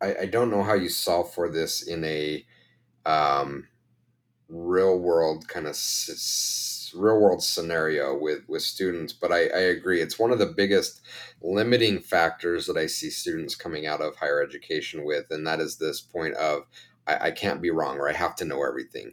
I, I don't know how you solve for this in a um, real world kind of s- real world scenario with with students but I, I agree. It's one of the biggest limiting factors that i see students coming out of higher education with and that is this point of I, I can't be wrong or i have to know everything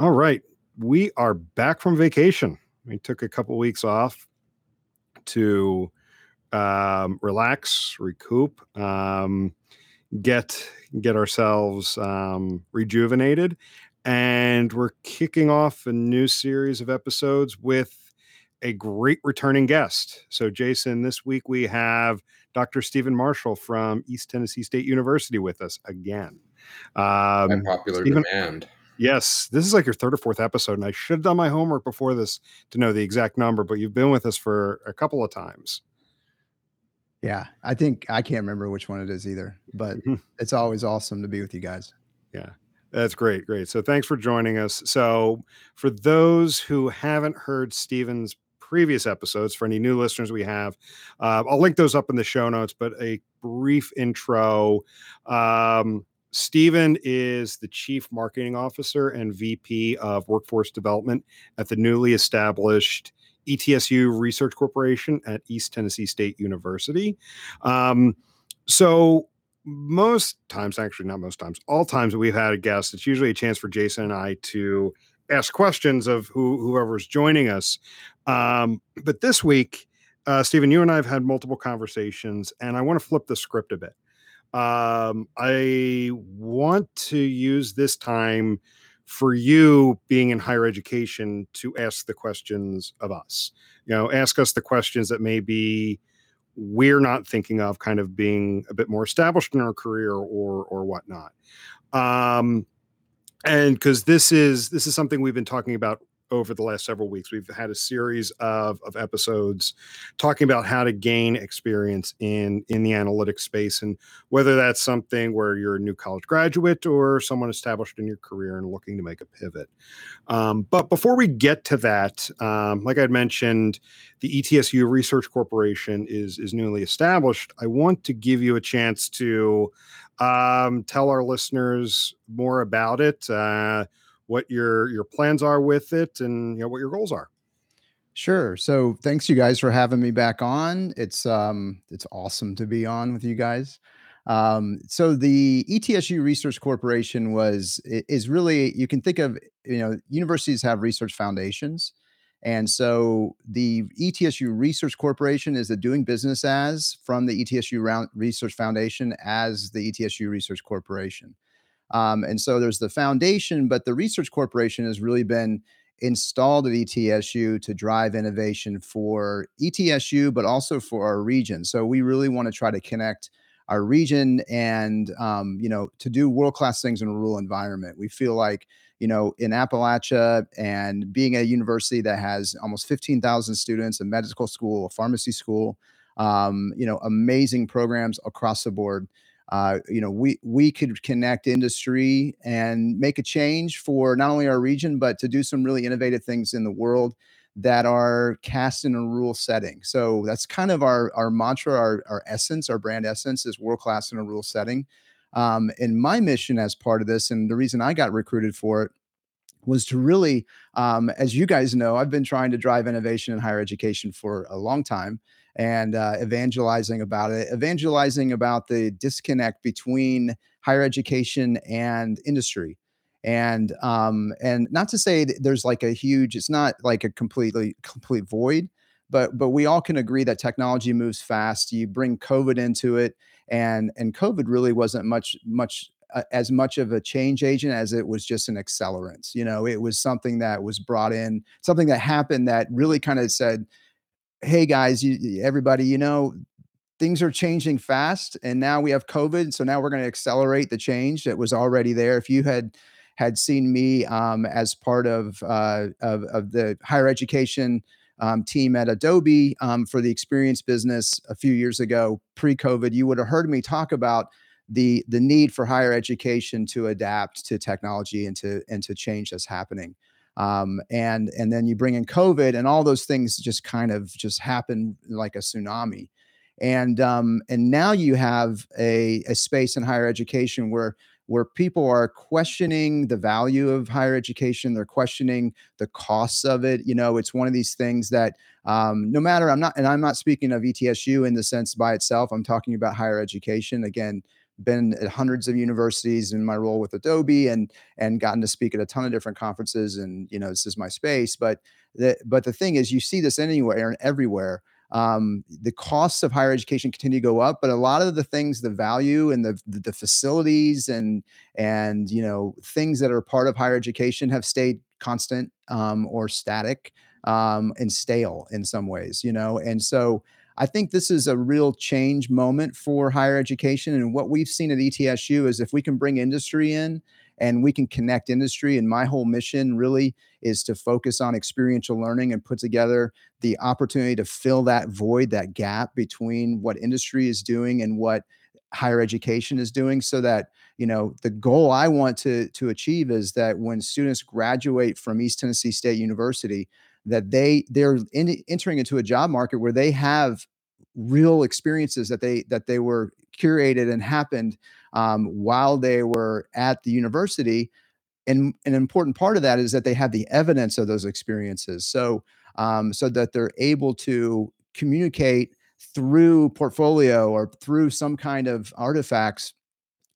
All right. We are back from vacation. We took a couple weeks off to um, relax, recoup, um, get get ourselves um, rejuvenated, and we're kicking off a new series of episodes with a great returning guest. So, Jason, this week we have Dr. Stephen Marshall from East Tennessee State University with us again. by Um, popular Stephen- demand Yes, this is like your third or fourth episode, and I should have done my homework before this to know the exact number, but you've been with us for a couple of times. Yeah, I think I can't remember which one it is either, but Mhm. it's always awesome to be with you guys. Yeah, that's great, great. So thanks for joining us. So for those who haven't heard Stephen's previous episodes, for any new listeners we have, uh, I'll link those up in the show notes. But a brief intro. Um, Stephen is the Chief Marketing Officer and VP of Workforce Development at the newly established ETSU Research Corporation at East Tennessee State University. Um, so most times, actually not most times, all times we've had a guest, it's usually a chance for Jason and I to ask questions of who whoever's joining us. Um, but this week, uh, Stephen, you and I have had multiple conversations, and I want to flip the script a bit. Um, I want to use this time for you being in higher education to ask the questions of us. You know, ask us the questions that maybe we're not thinking of kind of being a bit more established in our career or or whatnot um and because this is this is something we've been talking about over the last several weeks we've had a series of of episodes talking about how to gain experience in in the analytics space and whether that's something where you're a new college graduate or someone established in your career and looking to make a pivot. Um, but before we get to that um, like i had mentioned the ETSU Research Corporation is is newly established, I want to give you a chance to um, tell our listeners more about it, uh, what your your plans are with it, and you know what your goals are. Sure. So thanks you guys for having me back on. It's um it's awesome to be on with you guys. Um, so the ETSU Research Corporation was is really you can think of you know universities have research foundations, and so the ETSU Research Corporation is the doing business as from the ETSU Round Research Foundation as the ETSU Research Corporation. Um, and so there's the foundation, but the research corporation has really been installed at ETSU to drive innovation for ETSU, but also for our region. So we really want to try to connect our region and um, you know to do world class things in a rural environment. We feel like you know in Appalachia and being a university that has almost 15,000 students, a medical school, a pharmacy school, um, you know amazing programs across the board uh, you know, we we could connect industry and make a change for not only our region, but to do some really innovative things in the world that are cast in a rural setting. So that's kind of our our mantra, our our essence, our brand essence is world class in a rural setting. Um, and my mission as part of this, and the reason I got recruited for it was to really, um, as you guys know, I've been trying to drive innovation in higher education for a long time and uh, evangelizing about it, evangelizing about the disconnect between higher education and industry. And um, and not to say there's like a huge, it's not like a completely complete void, but but we all can agree that technology moves fast. You bring COVID into it, and and COVID really wasn't much much uh, as much of a change agent as it was just an accelerant. You know, it was something that was brought in, something that happened that really kind of said, "Hey guys, you, everybody, you know, things are changing fast, and now we have COVID, so now we're going to accelerate the change that was already there." If you had had seen me um, as part of, uh, of, of the higher education um, team at Adobe um, for the experience business a few years ago, pre-COVID, you would have heard me talk about the the need for higher education to adapt to technology and to and to change that's happening. Um, and and then you bring in COVID, and all those things just kind of just happen like a tsunami. And um, and now you have a, a space in higher education where where people are questioning the value of higher education. They're questioning the costs of it. You know, it's one of these things that um, no matter, I'm not, and I'm not speaking of ETSU in the sense by itself, I'm talking about higher education. Again, been at hundreds of universities in my role with Adobe and and gotten to speak at a ton of different conferences and you know this is my space but the but the thing is you see this anywhere and everywhere um, the costs of higher education continue to go up, but a lot of the things, the value and the, the, the facilities and and you know things that are part of higher education have stayed constant um, or static um, and stale in some ways. You know, and so I think this is a real change moment for higher education. And what we've seen at ETSU is if we can bring industry in and we can connect industry. And my whole mission really is to focus on experiential learning and put together the opportunity to fill that void, that gap between what industry is doing and what higher education is doing so that you know the goal i want to to achieve is that when students graduate from east tennessee state university that they they're in, entering into a job market where they have real experiences that they that they were curated and happened um, while they were at the university. And an important part of that is that they have the evidence of those experiences. So um, so that they're able to communicate through portfolio or through some kind of artifacts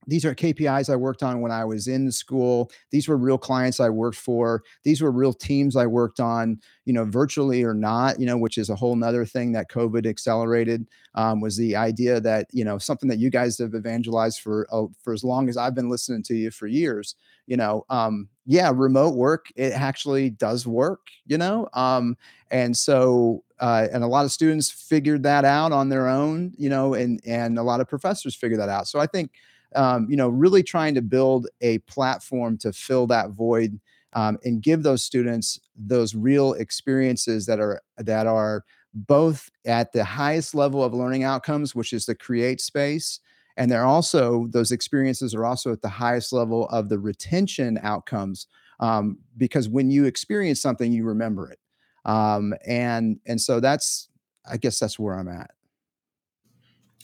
these are KPIs I worked on when I was in school. These were real clients I worked for. These were real teams I worked on, you know, virtually or not, you know, which is a whole nother thing that COVID accelerated um, was the idea that, you know, something that you guys have evangelized for, uh, for as long as I've been listening to you for years, you know, um, yeah, remote work, it actually does work, you know? Um, and so, uh, and a lot of students figured that out on their own, you know, and, and a lot of professors figured that out. So I think, um, you know, really trying to build a platform to fill that void um, and give those students those real experiences that are that are both at the highest level of learning outcomes, which is the create space, and they're also those experiences are also at the highest level of the retention outcomes um, because when you experience something, you remember it, um, and and so that's I guess that's where I'm at.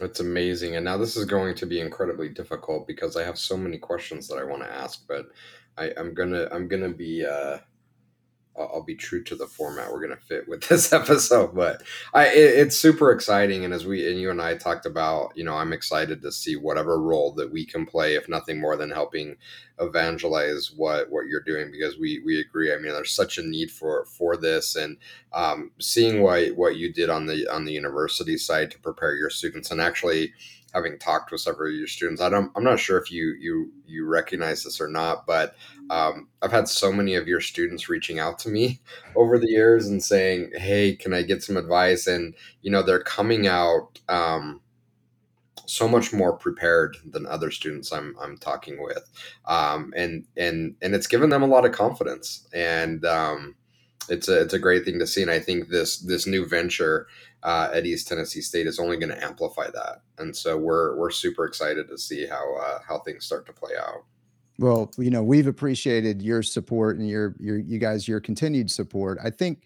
It's amazing. And now this is going to be incredibly difficult because I have so many questions that I want to ask, but I, I'm gonna I'm gonna be uh I'll, be true to the format we're gonna fit with this episode. But I it, it's super exciting, and as we and you and I talked about, you know, I'm excited to see whatever role that we can play, if nothing more than helping evangelize what what you're doing, because we we agree. I mean, there's such a need for for this, and um, seeing what what you did on the on the university side to prepare your students, and actually having talked with several of your students. I don't, I'm not sure if you you you recognize this or not, but um, I've had so many of your students reaching out to me over the years and saying, "Hey, can I get some advice?" And you know, they're coming out um, so much more prepared than other students I'm I'm talking with, um, and and and it's given them a lot of confidence and. Um, it's a it's a great thing to see, and I think this this new venture uh, at East Tennessee State is only going to amplify that. And so we're we're super excited to see how uh, how things start to play out. Well, you know, we've appreciated your support and your your you guys your continued support. I think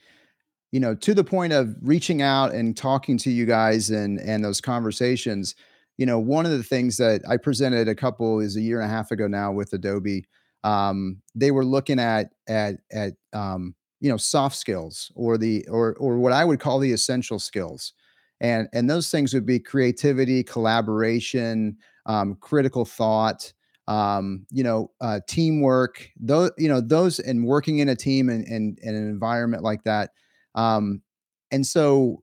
you know to the point of reaching out and talking to you guys and and those conversations you know one of the things that i presented a couple is a year and a half ago now with adobe um, they were looking at at at um, you know soft skills or the or or what I would call the essential skills, and and those things would be creativity, collaboration, um, critical thought, um, you know, uh, teamwork. Those you know those and working in a team and in, an environment like that. Um, and so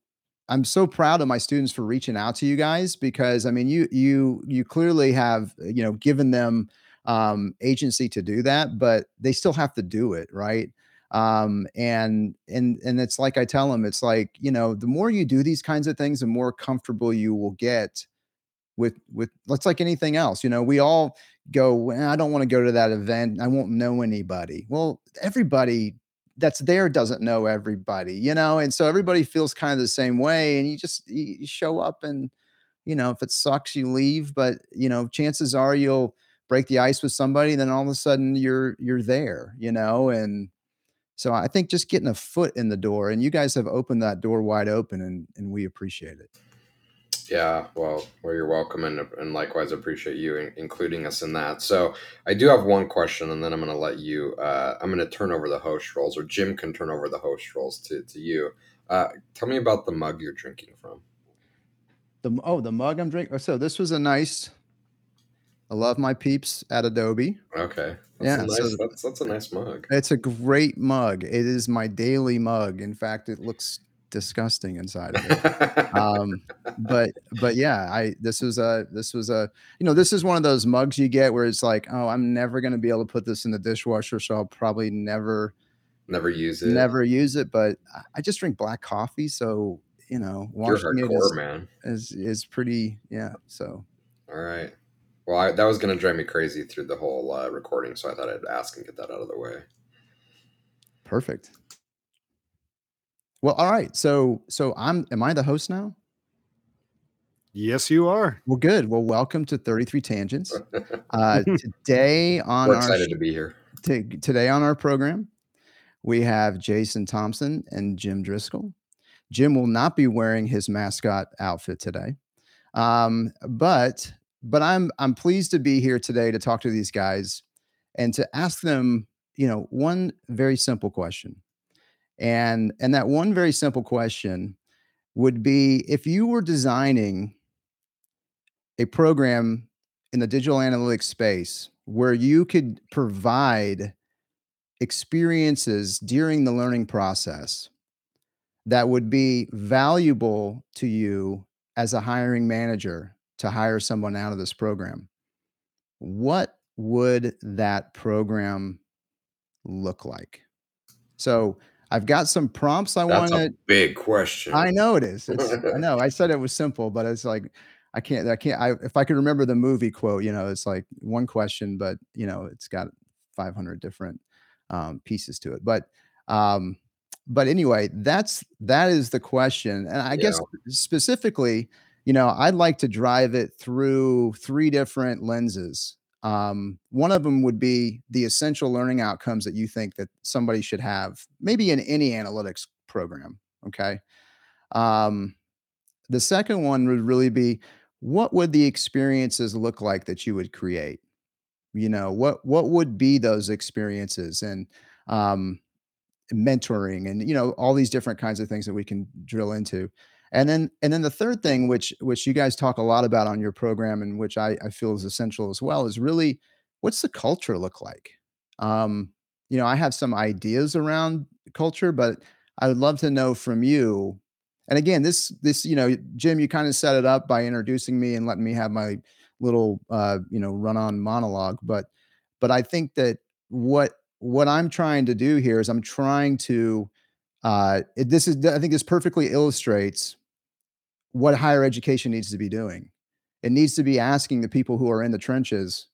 I'm so proud of my students for reaching out to you guys because I mean you you you clearly have you know given them um, agency to do that, but they still have to do it, right? Um, and and and it's like I tell them, it's like you know, the more you do these kinds of things, the more comfortable you will get with with. Let's like anything else, you know, we all go. I don't want to go to that event. I won't know anybody. Well, everybody that's there doesn't know everybody, you know, and so everybody feels kind of the same way, and you just you show up and you know, if it sucks, you leave, but you know, chances are you'll break the ice with somebody, then all of a sudden you're you're there, you know, and so I think just getting a foot in the door, and you guys have opened that door wide open, and and we appreciate it. Yeah, well, well, you're welcome, and and likewise appreciate you in, including us in that. So I do have one question, and then I'm going to let you. Uh, I'm going to turn over the host roles, or Jim can turn over the host roles to to you. Uh, tell me about the mug you're drinking from. The oh, the mug I'm drinking. So this was a nice. I love my peeps at Adobe. Okay, that's yeah, nice, so that's that's a nice mug. It's a great mug. It is my daily mug. In fact, it looks disgusting inside of it. um, but but yeah, I this was a this was a you know this is one of those mugs you get where it's like oh I'm never gonna be able to put this in the dishwasher, so I'll probably never never use it. Never use it, but I just drink black coffee, so you know, washing it is, man. is is pretty yeah. So all right. Well, I, that was going to drive me crazy through the whole uh, recording, so I thought I'd ask and get that out of the way. Perfect. Well, all right. So, so I'm. Am I the host now? Yes, you are. Well, good. Well, welcome to 33 Tangents. Uh, today on We're excited our, to be here. T- today on our program, we have Jason Thompson and Jim Driscoll. Jim will not be wearing his mascot outfit today, um, but but I'm I'm pleased to be here today to talk to these guys and to ask them, you know, one very simple question. And and that one very simple question would be if you were designing a program in the digital analytics space where you could provide experiences during the learning process that would be valuable to you as a hiring manager to hire someone out of this program, what would that program look like? So I've got some prompts I want to. Big question. I know it is. I know. I said it was simple, but it's like I can't. I can't. I, if I could remember the movie quote, you know, it's like one question, but you know, it's got 500 different um, pieces to it. But um, but anyway, that's that is the question, and I yeah. guess specifically, you know, I'd like to drive it through three different lenses. Um, one of them would be the essential learning outcomes that you think that somebody should have, maybe in any analytics program. Okay. Um, the second one would really be what would the experiences look like that you would create? You know, what what would be those experiences? And um, mentoring and you know all these different kinds of things that we can drill into and then and then the third thing which which you guys talk a lot about on your program and which i, I feel is essential as well is really what's the culture look like? Um you know i have some ideas around culture but i would love to know from you and again this this you know jim you kind of set it up by introducing me and letting me have my little uh you know run on monologue but but i think that what what I'm trying to do here is I'm trying to uh, it, this is I think this perfectly illustrates what higher education needs to be doing. It needs to be asking the people who are in the trenches,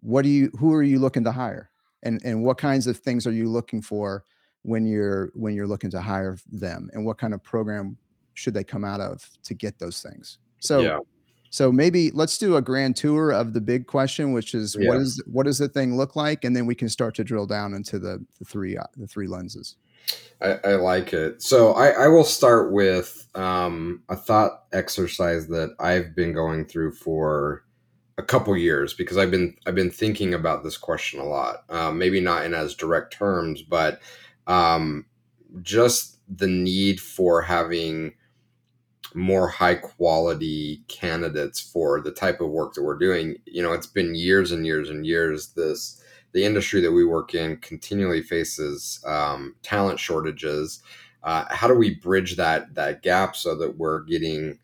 what do you who are you looking to hire? And and what kinds of things are you looking for when you're when you're looking to hire them? And what kind of program should they come out of to get those things? So yeah. So maybe let's do a grand tour of the big question, which is yeah. what is what does the thing look like, and then we can start to drill down into the the three uh, the three lenses. I, I, like it. So I, I will start with um, a thought exercise that I've been going through for a couple years because I've been I've been thinking about this question a lot. Uh, maybe not in as direct terms, but um, just the need for having more high quality candidates for the type of work that we're doing. You know, it's been years and years and years. This the industry that we work in continually faces um, talent shortages. Uh, how do we bridge that that gap so that we're getting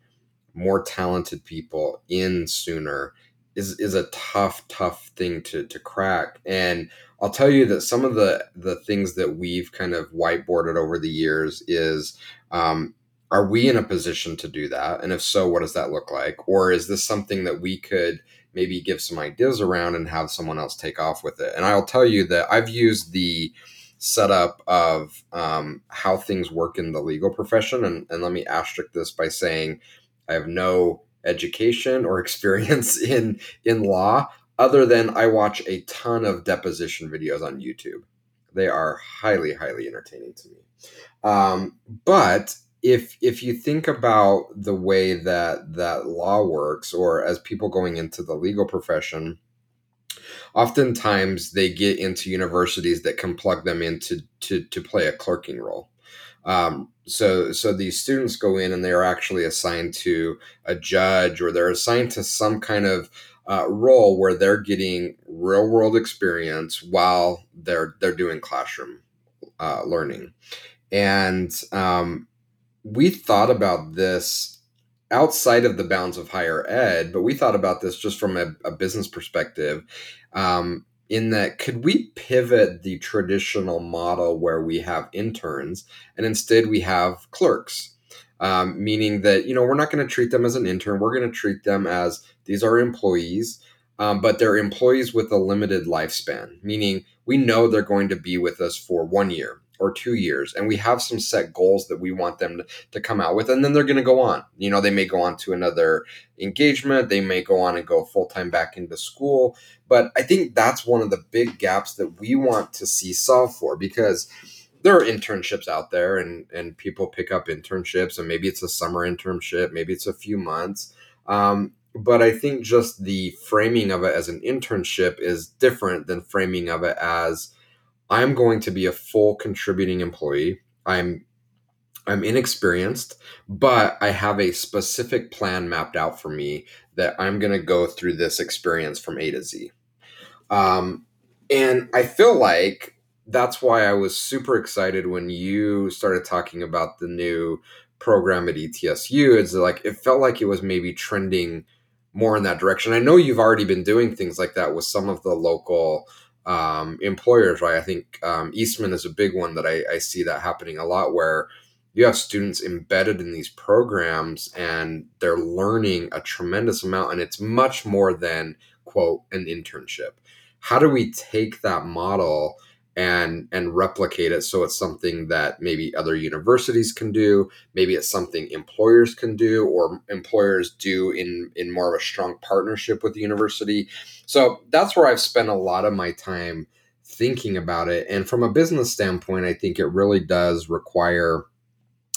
more talented people in sooner is is a tough tough thing to to crack. And I'll tell you that some of the the things that we've kind of whiteboarded over the years is um, are we in a position to do that? And if so what does that look like? Or is this something that we could maybe give some ideas around and have someone else take off with it and i'll tell you that i've used the setup of um, how things work in the legal profession and, and let me asterisk this by saying i have no education or experience in in law other than I watch a ton of deposition videos on YouTube. They are highly highly entertaining to me. Um, but if if you think about the way that that law works or as people going into the legal profession oftentimes they get into universities that can plug them into to, to play a clerking role. Um, so so these students go in and they are actually assigned to a judge or they're assigned to some kind of uh, role where they're getting real world experience while they're they're doing classroom uh, learning. And um, we thought about this outside of the bounds of higher ed but we thought about this just from a, a business perspective um, in that could we pivot the traditional model where we have interns and instead we have clerks? Um, meaning that you know we're not going to treat them as an intern we're going to treat them as these are employees um, but they're employees with a limited lifespan meaning we know they're going to be with us for one year or two years and we have some set goals that we want them to, to come out with and then they're going to go on. You know they may go on to another engagement they may go on and go full-time back into school but i think that's one of the big gaps that we want to see solved for because there are internships out there and and people pick up internships and maybe it's a summer internship maybe it's a few months um, but i think just the framing of it as an internship is different than framing of it as I'm going to be a full contributing employee. I'm I'm inexperienced, but I have a specific plan mapped out for me that I'm going to go through this experience from A to Z. Um, and I feel like that's why I was super excited when you started talking about the new program at ETSU. It's like it felt like it was maybe trending more in that direction. I know you've already been doing things like that with some of the local um, employers, right? I think um, Eastman is a big one that I, I see that happening a lot where you have students embedded in these programs and they're learning a tremendous amount and it's much more than quote an internship how do we take that model and and replicate it. So it's something that maybe other universities can do. Maybe it's something employers can do or employers do in in more of a strong partnership with the university. So that's where i've spent a lot of my time thinking about it. And from a business standpoint i think it really does require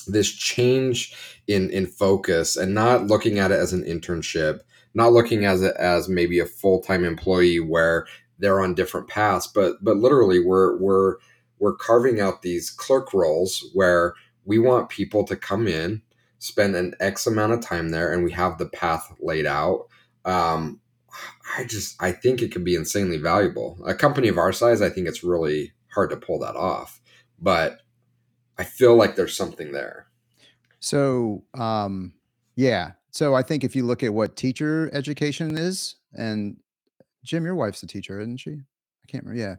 this change in in focus and not looking at it as an internship not looking as it as maybe a full-time employee where they're on different paths but but literally we're we're we're carving out these clerk roles where we want people to come in spend an x amount of time there and we have the path laid out. Um, i just i think it could be insanely valuable. A company of our size i think it's really hard to pull that off but i feel like there's something there. So um yeah. So i think if you look at what teacher education is and Jim, your wife's a teacher, isn't she? I can't remember. Yeah.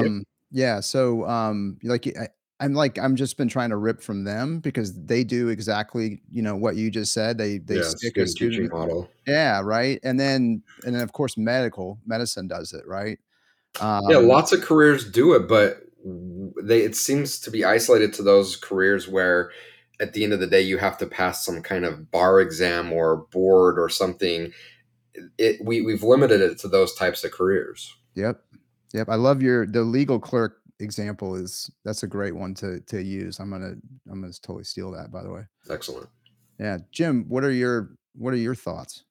yep. Um, yeah. So, um, like, I, I'm like, I'm just been trying to rip from them because they do exactly, you know, what you just said. They they yeah stick a good teaching student. model Yeah, right. And then and then of course medical medicine does it, right? Yeah, Um, lots of careers do it, but they it seems to be isolated to those careers where at the end of the day you have to pass some kind of bar exam or board or something. It we we've limited it to those types of careers. yep. Yep. I love your the legal clerk example is that's a great one to to use. I'm gonna I'm gonna totally steal that by the way. Excellent. Yeah. Jim, what are your what are your thoughts?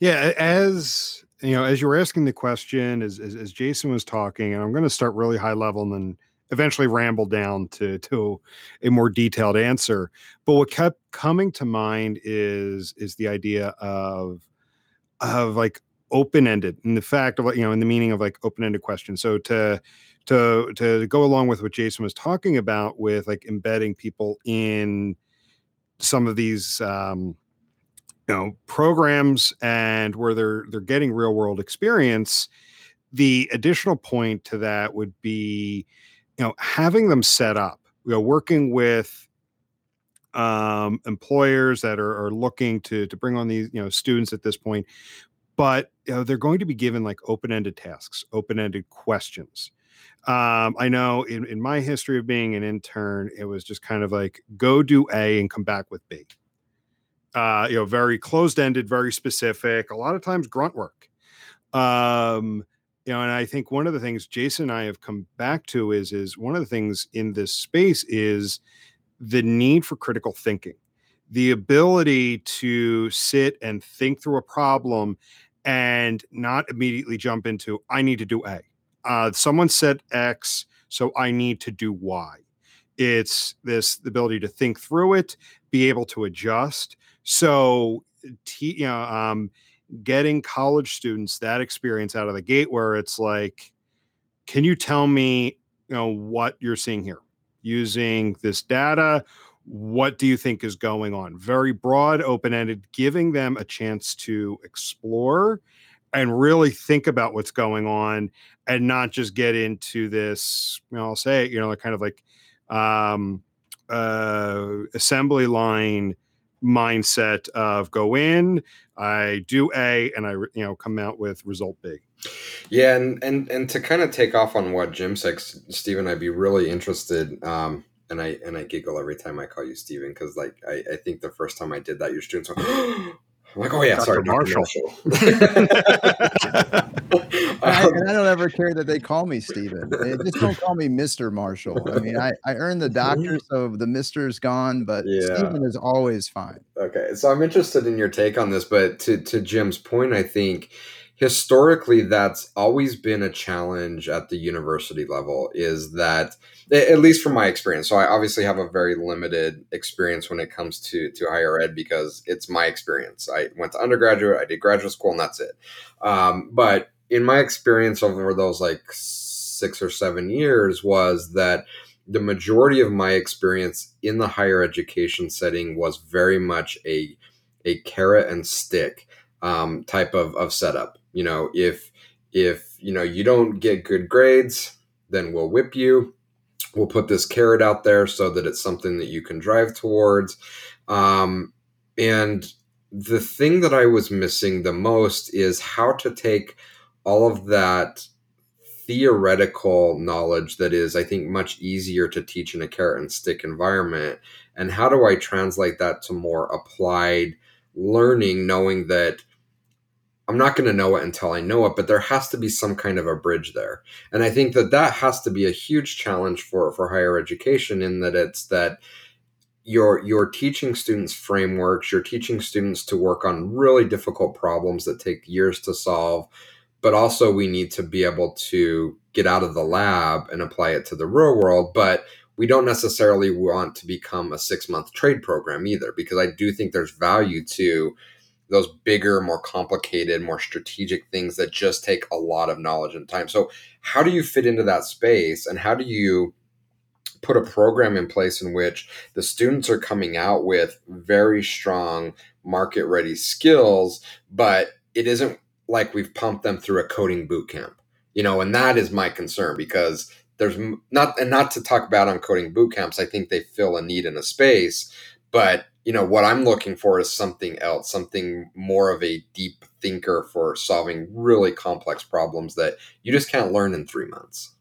Yeah, as you know, as you were asking the question, as as, as Jason was talking, and I'm going to start really high level and then eventually ramble down to to a more detailed answer. But what kept coming to mind is is the idea of of like open ended, and the fact of like you know, in the meaning of like open ended questions. So to to to go along with what Jason was talking about with like embedding people in some of these um you know programs and where they're they're getting real world experience the additional point to that would be you know having them set up you know working with um, employers that are, are looking to to bring on these you know students at this point but you know, they're going to be given like open-ended tasks open-ended questions. Um, i know in, in my history of being an intern it was just kind of like go do a and come back with b. Uh, you know very closed-ended very specific a lot of times grunt work. Um, you know and i think one of the things jason and i have come back to is is one of the things in this space is the need for critical thinking, the ability to sit and think through a problem and not immediately jump into, I need to do A. Uh, someone said X, so I need to do Y. It's this the ability to think through it, be able to adjust. So, t- you know, um, getting college students that experience out of the gate where it's like, can you tell me, you know, what you're seeing here? using this data. What do you think is going on? Very broad, open ended, giving them a chance to explore and really think about what's going on and not just get into this, you know, I'll say, you know, kind of like um, uh, assembly line mindset of go in, I do A, and I you know come out with result B. Yeah, and and and to kind of take off on what Jim said, Stephen, I'd be really interested. Um, and I and I giggle every time I call you Stephen because like I, I think the first time I did that, your students went, I'm like, oh yeah, Dr. sorry, Marshall. Marshall. I, um, and I don't ever care that they call me Stephen. They just don't call me Mister Marshall. I mean, I, I earned the doctor, so the Mister's gone, but yeah. Stephen is always fine. Okay, so I'm interested in your take on this, but to to Jim's point, I think historically that's always been a challenge at the university level is that at least from my experience. So i obviously have a very limited experience when it comes to to higher ed because it's my experience. I went to undergraduate i did graduate school and that's it. Um, but in my experience over those like six or seven years was that the majority of my experience in the higher education setting was very much a a carrot and stick um, type of, of setup. You know if if you know you don't get good grades then we'll whip you we'll put this carrot out there so that it's something that you can drive towards. Um, and the thing that i was missing the most is how to take all of that theoretical knowledge that is i think much easier to teach in a carrot and stick environment. And how do i translate that to more applied learning knowing that I'm not going to know it until I know it, but there has to be some kind of a bridge there. And I think that that has to be a huge challenge for, for higher education in that it's that you're, you're teaching students frameworks, you're teaching students to work on really difficult problems that take years to solve, but also we need to be able to get out of the lab and apply it to the real world. But we don't necessarily want to become a six month trade program either, because I do think there's value to those bigger, more complicated, more strategic things that just take a lot of knowledge and time. So, how do you fit into that space and how do you put a program in place in which the students are coming out with very strong market ready skills, but it isn't like we've pumped them through a coding boot camp, you know, and that is my concern because there's not, and not to talk about on coding boot camps, I think they fill a need in a space, but you know what i'm looking for is something else something more of a deep thinker for solving really complex problems that you just can't learn in three months.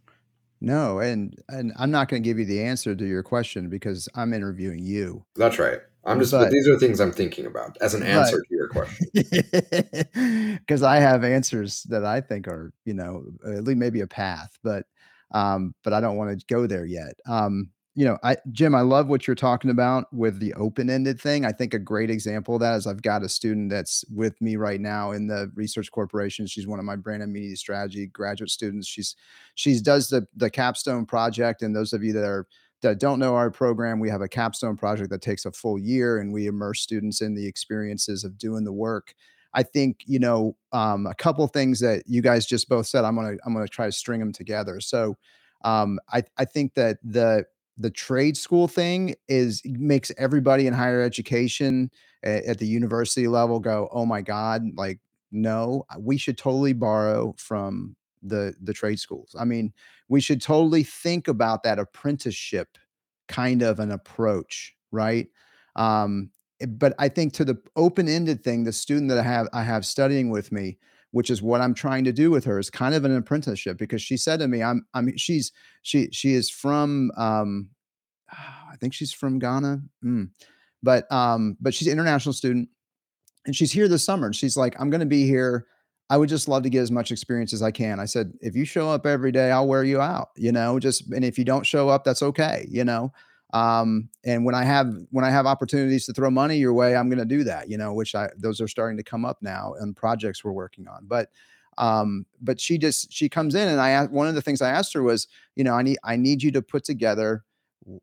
No and and i'm not going to give you the answer to your question because i'm interviewing you. That's right. I'm just but, but these are things i'm thinking about as an answer but, to your question. Because i have answers that i think are you know at least maybe a path but um but i don't want to go there yet. Um you know, I Jim, I love what you're talking about with the open-ended thing. I think a great example of that is I've got a student that's with me right now in the research corporation. She's one of my brand and media strategy graduate students. She's she's does the the capstone project. And those of you that are that don't know our program, we have a capstone project that takes a full year and we immerse students in the experiences of doing the work. I think, you know, um, a couple things that you guys just both said, I'm gonna I'm gonna try to string them together. So um, I, I think that the the trade school thing is makes everybody in higher education at, at the university level go, "Oh my god, like no, we should totally borrow from the the trade schools." I mean, we should totally think about that apprenticeship kind of an approach, right? Um, eh, but I think to the open-ended thing, the student that I have I have studying with me, which is what I'm trying to do with her, is kind of an apprenticeship because she said to me, "I'm I'm she's she she is from um, I think she's from Ghana, mm. but um, but she's an international student, and she's here this summer. And she's like, I'm going to be here. I would just love to get as much experience as I can. I said, if you show up every day, I'll wear you out. You know, just and if you don't show up, that's okay. You know, um, and when I have when I have opportunities to throw money your way, I'm going to do that. You know, which I those are starting to come up now and projects we're working on. But um, but she just she comes in and I asked one of the things I asked her was, you know, I need I need you to put together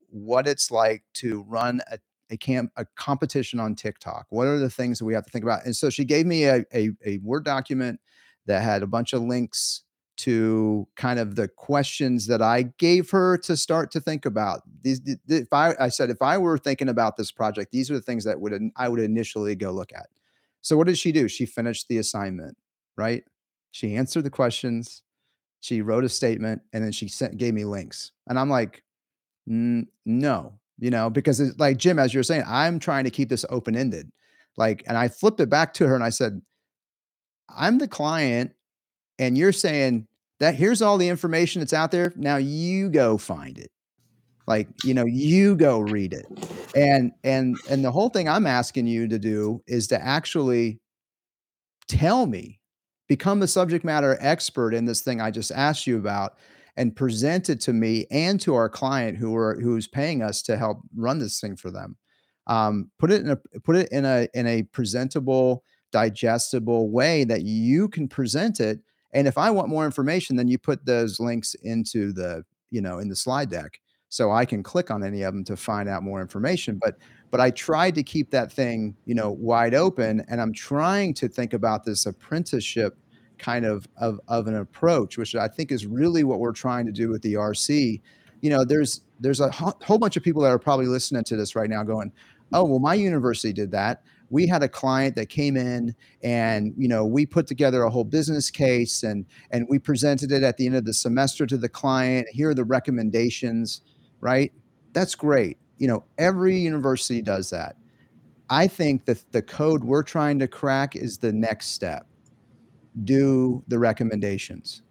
what it's like to run a a camp a competition on TikTok. What are the things that we have to think about? And so she gave me a, a, a Word document that had a bunch of links to kind of the questions that I gave her to start to think about. These, if I, I said, if I were thinking about this project, these are the things that would I would initially go look at. So what did she do? She finished the assignment, right? She answered the questions, she wrote a statement, and then she sent gave me links. And I'm like, no, you know, because it's like Jim, as you're saying, I'm trying to keep this open ended. Like, and I flipped it back to her and I said, I'm the client, and you're saying that here's all the information that's out there. Now you go find it. Like, you know, you go read it. And and and the whole thing I'm asking you to do is to actually tell me, become the subject matter expert in this thing I just asked you about and present it to me and to our client who are who's paying us to help run this thing for them. Um, put it in a put it in a in a presentable, digestible way that you can present it. And if I want more information, then you put those links into the you know in the slide deck so I can click on any of them to find out more information. But but I tried to keep that thing you know wide open, and I'm trying to think about this apprenticeship kind of, of of an approach, which I think is really what we're trying to do with the RC. You know, there's there's a whole bunch of people that are probably listening to this right now, going, "Oh, well, my university did that." We had a client that came in and you know we put together a whole business case and and we presented it at the end of the semester to the client. Here are the recommendations right? That's great. You know every university does that. I think that the code we're trying to crack is the next step. Do the recommendations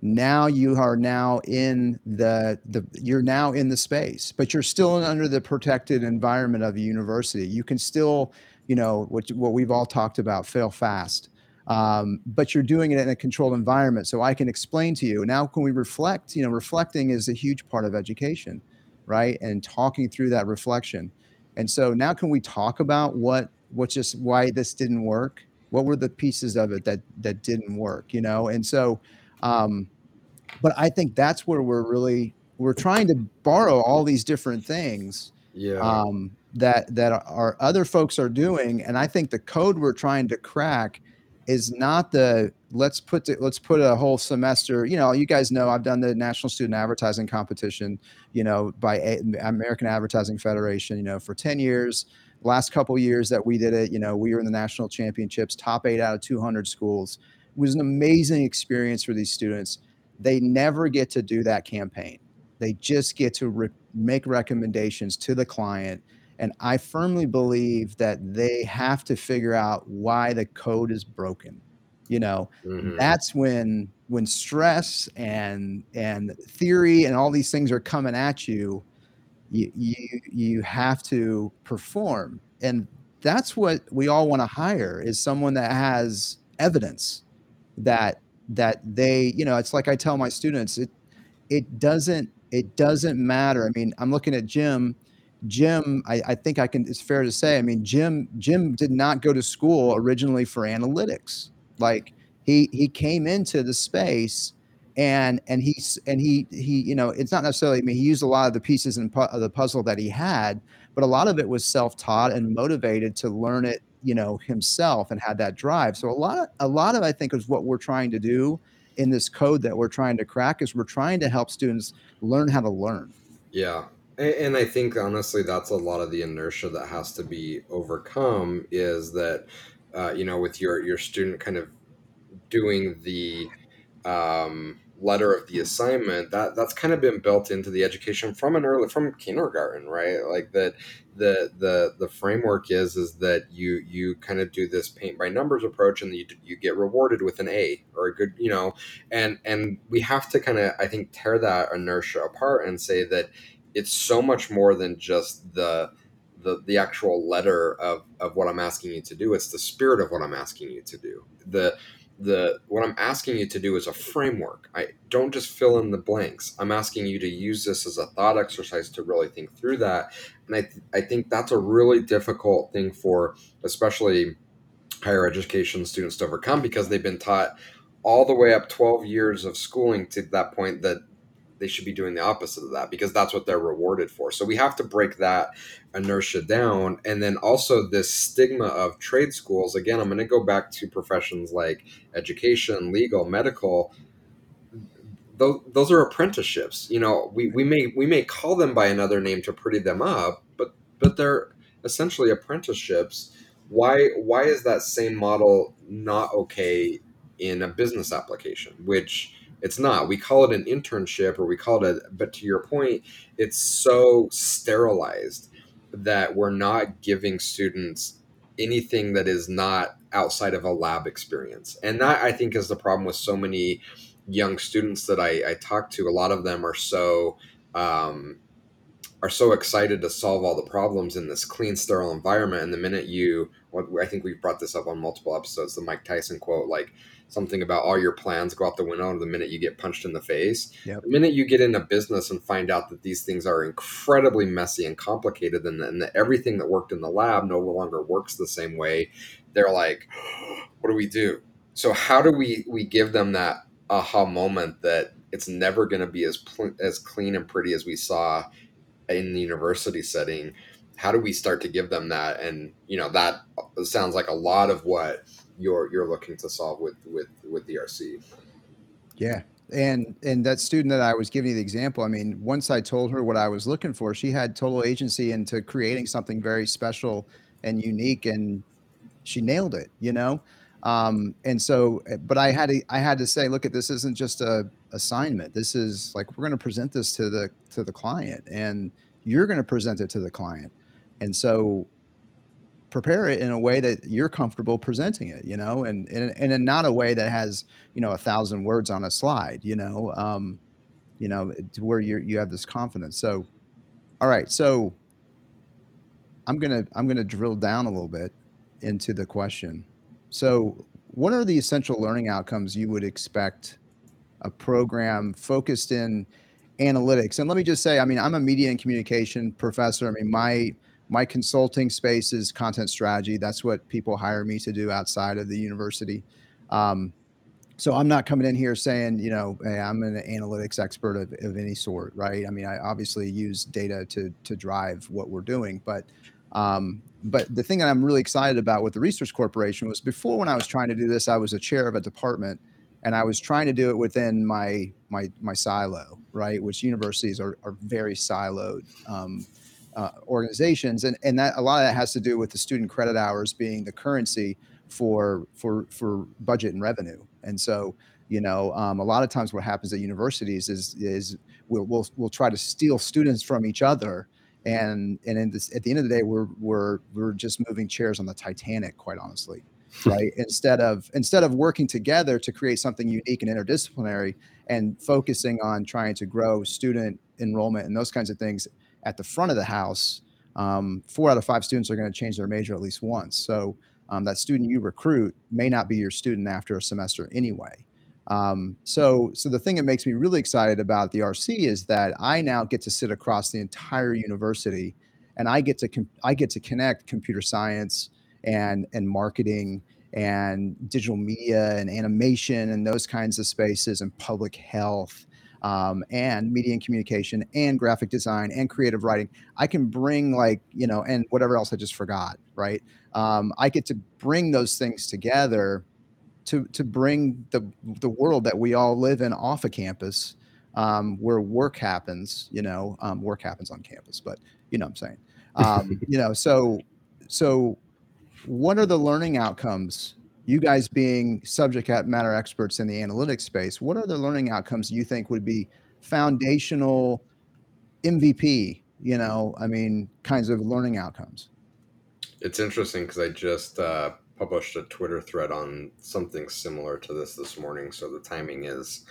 now you are now in the the you're now in the space but you're still under the protected environment of a university. You can still you know what what we've all talked about fail fast um, but you're doing it in a controlled environment. So i can explain to you. Now can we reflect? You know reflecting is a huge part of education right? And talking through that reflection. And so now can we talk about what what just why this didn't work? What were the pieces of it that that didn't work you know? And so um but i think that's where we're really we're trying to borrow all these different things yeah. um that that our other folks are doing. And i think the code we're trying to crack is not the let's put the, let's put a whole semester you know you guys know i've done the national student advertising competition you know by a, american advertising federation you know for 10 years. Last couple years that we did it, you know, we were in the national championships, top eight out of 200 schools. Was an amazing experience for these students. They never get to do that campaign. They just get to re- make recommendations to the client. And I firmly believe that they have to figure out why the code is broken. You know, mm-hmm. that's when when stress and and theory and all these things are coming at you you you you have to perform and that's what we all want to hire is someone that has evidence that that they you know it's like i tell my students it it doesn't it doesn't matter. I mean i'm looking at jim. Jim I, I think i can it's fair to say i mean jim jim did not go to school originally for analytics. Like he he came into the space and and he's and he he you know it's not necessarily i mean he used a lot of the pieces and pu- of the puzzle that he had but a lot of it was self-taught and motivated to learn it you know himself and had that drive so a lot of a lot of i think is what we're trying to do in this code that we're trying to crack is we're trying to help students learn how to learn Yeah. And, I think honestly, that's a lot of the inertia that has to be overcome. Is that, uh, you know, with your your student kind of doing the um, letter of the assignment that that's kind of been built into the education from an early from kindergarten right like that the the the framework is is that you you kind of do this paint by numbers approach and you, you get rewarded with an a or a good you know and and we have to kind of i think tear that inertia apart and say that it's so much more than just the the, the actual letter of, of what I'm asking you to do. It's the spirit of what I'm asking you to do. The the what I'm asking you to do is a framework. I don't just fill in the blanks. I'm asking you to use this as a thought exercise to really think through that. And I th- I think that's a really difficult thing for especially higher education students to overcome because they've been taught all the way up 12 years of schooling to that point that they should be doing the opposite of that because that's what they're rewarded for. So we have to break that inertia down. And then also this stigma of trade schools. Again, I'm going to go back to professions like education, legal, medical. Those, those are apprenticeships. You know, we, we may we may call them by another name to pretty them up, but but they're essentially apprenticeships. Why why is that same model not okay in a business application? Which it's not. We call it an internship or we call it a, but to your point, it's so sterilized that we're not giving students anything that is not outside of a lab experience. And that I think is the problem with so many young students that I, I talk to. A lot of them are so um, are so excited to solve all the problems in this clean, sterile environment. And the minute you, I think we've brought this up on multiple episodes, the Mike Tyson quote, like something about all your plans go out the window the minute you get punched in the face. Yep. The minute you get into business and find out that these things are incredibly messy and complicated and, and that everything that worked in the lab no longer works the same way, they're like, what do we do? So how do we we give them that aha moment that it's never going to be as pl- as clean and pretty as we saw in the university setting? How do we start to give them that? And you know that sounds like a lot of what you're you're looking to solve with with with the RC. Yeah. And and that student that I was giving you the example, I mean, once I told her what I was looking for, she had total agency into creating something very special and unique and she nailed it, you know? Um, and so but I had to I had to say, look at this isn't just a assignment. This is like we're going to present this to the to the client and you're going to present it to the client. And so prepare it in a way that you're comfortable presenting it, you know, and and, and not a way that has, you know, a thousand words on a slide, you know, um, you know, to where you you have this confidence. So, all right, so I'm gonna I'm gonna drill down a little bit into the question. So, what are the essential learning outcomes you would expect a program focused in analytics? And let me just say, I mean, I'm a media and communication professor. I mean, my my consulting space is content strategy. That's what people hire me to do outside of the university. Um, so I'm not coming in here saying, you know, hey, I'm an analytics expert of, of, any sort, right? I mean, I obviously use data to to drive what we're doing, but um, but the thing that I'm really excited about with the Research Corporation was before when I was trying to do this, I was a chair of a department, and I was trying to do it within my my my silo, right? Which universities are are very siloed. Um, uh, organizations, and and that a lot of that has to do with the student credit hours being the currency for for for budget and revenue. And so, you know, um, a lot of times what happens at universities is is we'll we'll, we'll try to steal students from each other. And and this, at the end of the day, we're we're we're just moving chairs on the Titanic, quite honestly, right? instead of instead of working together to create something unique and interdisciplinary, and focusing on trying to grow student enrollment and those kinds of things at the front of the house, um, four out of five students are going to change their major at least once. So um, that student you recruit may not be your student after a semester anyway. Um, so, so the thing that makes me really excited about the RC is that I now get to sit across the entire university, and I get to I get to connect computer science and and marketing and digital media and animation and those kinds of spaces and public health um, and media and communication and graphic design and creative writing. I can bring like, you know, and whatever else I just forgot, right? Um, I get to bring those things together to, to bring the, the world that we all live in off a of campus um, where work happens. You know, um, work happens on campus, but you know what I'm saying. Um, you know, so so what are the learning outcomes? You guys being subject matter experts in the analytics space, what are the learning outcomes you think would be foundational MVP? You know, I mean, kinds of learning outcomes. It's interesting because I just uh, published a Twitter thread on something similar to this this morning, so the timing is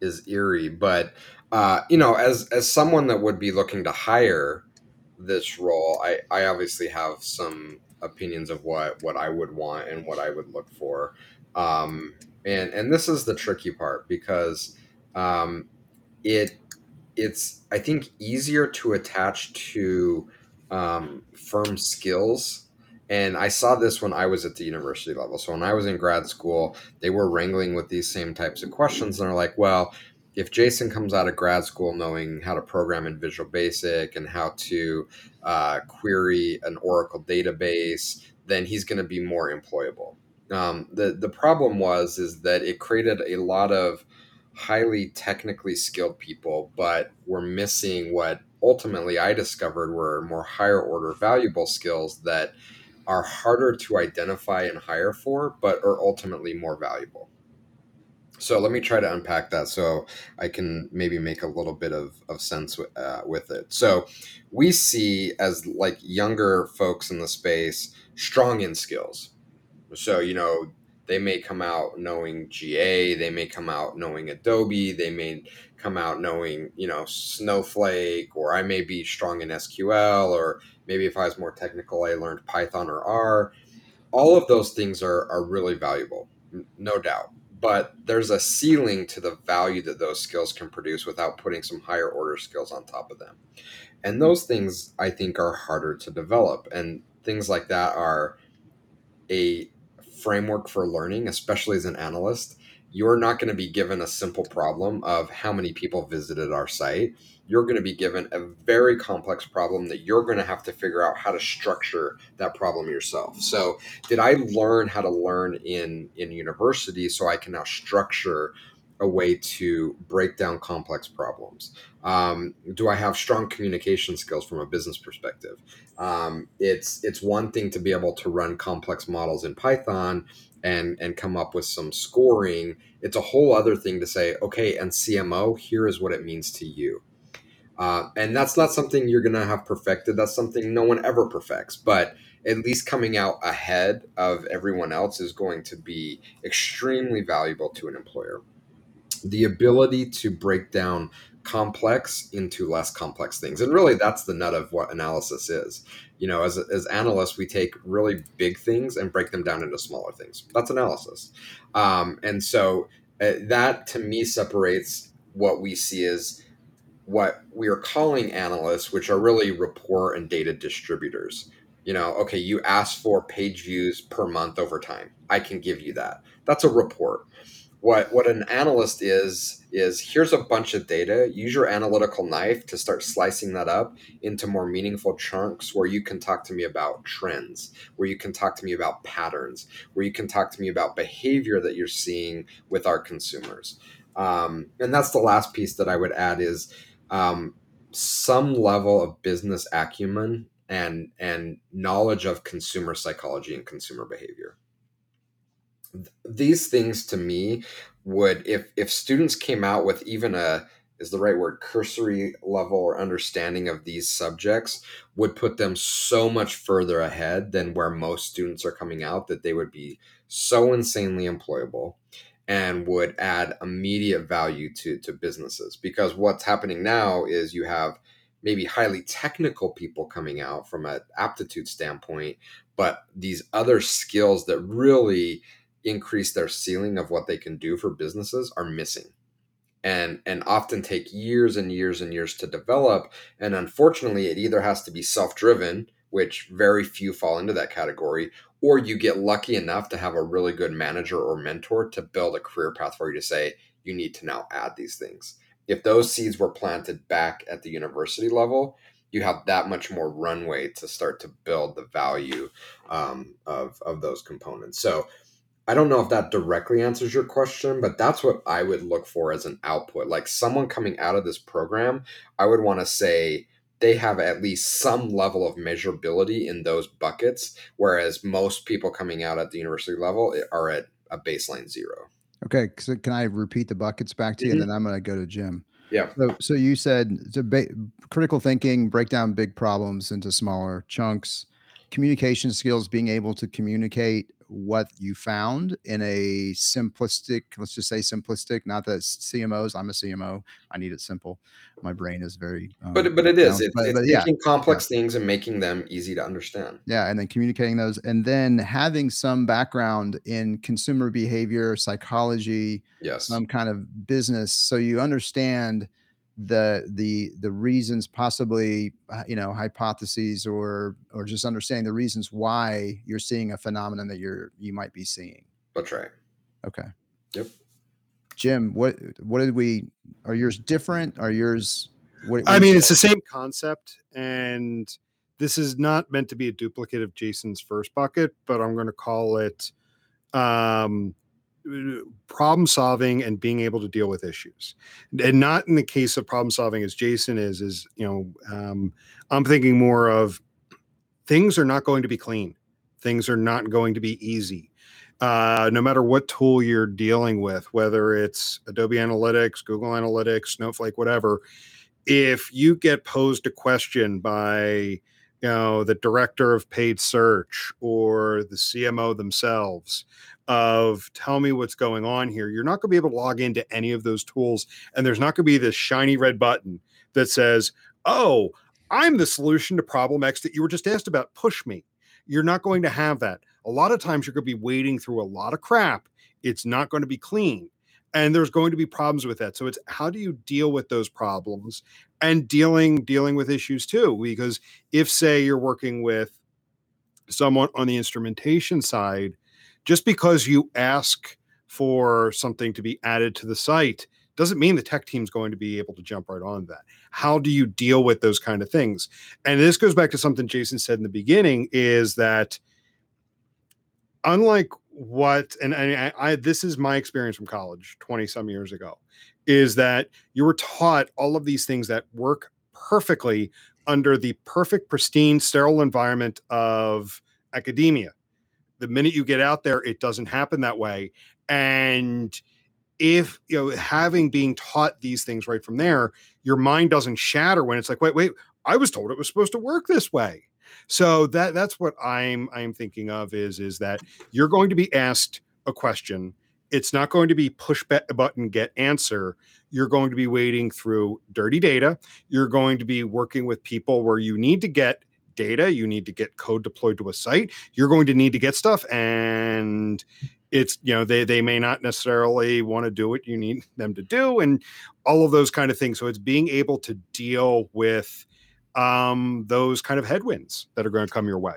is eerie. But uh, you know, as as someone that would be looking to hire this role, I I obviously have some opinions of what what I would want and what I would look for. Um, and and this is the tricky part because um, it it's I think easier to attach to um, firm skills and I saw this when I was at the university level. So when I was in grad school, they were wrangling with these same types of questions. And they're like, well, if Jason comes out of grad school knowing how to program in Visual Basic and how to uh, query an Oracle database, then he's going to be more employable. Um, the the problem was is that it created a lot of highly technically skilled people, but we're missing what ultimately I discovered were more higher order valuable skills that are harder to identify and hire for, but are ultimately more valuable. So let me try to unpack that so I can maybe make a little bit of, of sense with, uh, with it. So we see as like younger folks in the space strong in skills. So, you know, they may come out knowing GA, they may come out knowing Adobe, they may come out knowing, you know, Snowflake, or I may be strong in SQL, or maybe if I was more technical, I learned Python or R. All of those things are, are really valuable, no doubt. But there's a ceiling to the value that those skills can produce without putting some higher order skills on top of them. And those things I think are harder to develop. And things like that are a framework for learning, especially as an analyst. You're not going to be given a simple problem of how many people visited our site you're going to be given a very complex problem that you're going to have to figure out how to structure that problem yourself. So, did I learn how to learn in in university so I can now structure a way to break down complex problems? Um, do I have strong communication skills from a business perspective? Um, it's it's one thing to be able to run complex models in Python and and come up with some scoring. It's a whole other thing to say, okay, and CMO, here is what it means to you. Uh, and that's not something you're to have perfected. That's something no one ever perfects. But at least coming out ahead of everyone else is going to be extremely valuable to an employer. The ability to break down complex into less complex things. And really, that's the nut of what analysis is. You know, as, as analysts, we take really big things and break them down into smaller things. That's analysis. Um, and so uh, that to me separates what we see as what we are calling analysts, which are really report and data distributors. You know, okay, you ask for page views per month over time. I can give you that. That's a report. What what an analyst is is here's a bunch of data. Use your analytical knife to start slicing that up into more meaningful chunks where you can talk to me about trends, where you can talk to me about patterns, where you can talk to me about behavior that you're seeing with our consumers. Um, and that's the last piece that I would add is um, some level of business acumen and and knowledge of consumer psychology and consumer behavior these things to me would if if students came out with even a is the right word cursory level or understanding of these subjects would put them so much further ahead than where most students are coming out that they would be so insanely employable and would add immediate value to to businesses. Because what's happening now is you have maybe highly technical people coming out from an aptitude standpoint but these other skills that really increase their ceiling of what they can do for businesses are missing. And and often take years and years and years to develop. And unfortunately it either has to be self-driven which very few fall into that category or you get lucky enough to have a really good manager or mentor to build a career path for you to say you need to now add these things. If those seeds were planted back at the university level you have that much more runway to start to build the value um, of, of those components. So I don't know if that directly answers your question, but that's what I would look for as an output. Like someone coming out of this program, I would want to say they have at least some level of measurability in those buckets, whereas most people coming out at the university level are at a baseline zero. Okay, so can I repeat the buckets back to you, mm-hmm. and then I'm going to go to Jim. Yeah. So, so you said ba- critical thinking, break down big problems into smaller chunks, communication skills, being able to communicate what you found in a simplistic, let's just say simplistic, not that CMOs, I'm a CMO, I need it simple. My brain is very, um, but, but it is, it's, but, it's but, yeah, complex yeah. things and making them easy to understand. Yeah. And then communicating those and then having some background in consumer behavior, psychology, yes, some kind of business. So you understand the the the reasons possibly uh, you know hypotheses or or just understanding the reasons why you're seeing a phenomenon that you're you might be seeing. That's right. Okay. Yep. Jim what what did we are yours different? Are yours what, what i mean it's the same concept and this is not meant to be a duplicate of jason's first bucket but i'm going to call it um problem solving and being able to deal with issues. And not in the case of problem solving as jason is is you know um, i'm thinking more of things are not going to be clean. Things are not going to be easy. Uh, no matter what tool you're dealing with whether it's adobe analytics google analytics snowflake whatever if you get posed a question by you know the director of paid search or the cmo themselves of tell me what's going on here, you're not going to be able to log into any of those tools. And there's not going to be this shiny red button that says, oh, I'm the solution to problem X that you were just asked about. Push me. You're not going to have that. A lot of times you're going to be wading through a lot of crap. It's not going to be clean. And there's going to be problems with that. So it's how do you deal with those problems and dealing dealing with issues too? Because if say you're working with someone on the instrumentation side just because you ask for something to be added to the site doesn't mean the tech team's going to be able to jump right on that. How do you deal with those kind of things? And this goes back to something Jason said in the beginning is that unlike what and I, I this is my experience from college 20 some years ago is that you were taught all of these things that work perfectly under the perfect pristine sterile environment of academia the minute you get out there, it doesn't happen that way. And if you know having being taught these things right from there, your mind doesn't shatter when it's like, wait, wait, I was told it was supposed to work this way. So that that's what I'm I'm thinking of is is that you're going to be asked a question. It's not going to be push button get answer. You're going to be wading through dirty data. You're going to be working with people where you need to get data, you need to get code deployed to a site, you're going to need to get stuff and it's you know they they may not necessarily want to do what you need them to do and all of those kind of things. So it's being able to deal with um those kind of headwinds that are going to come your way.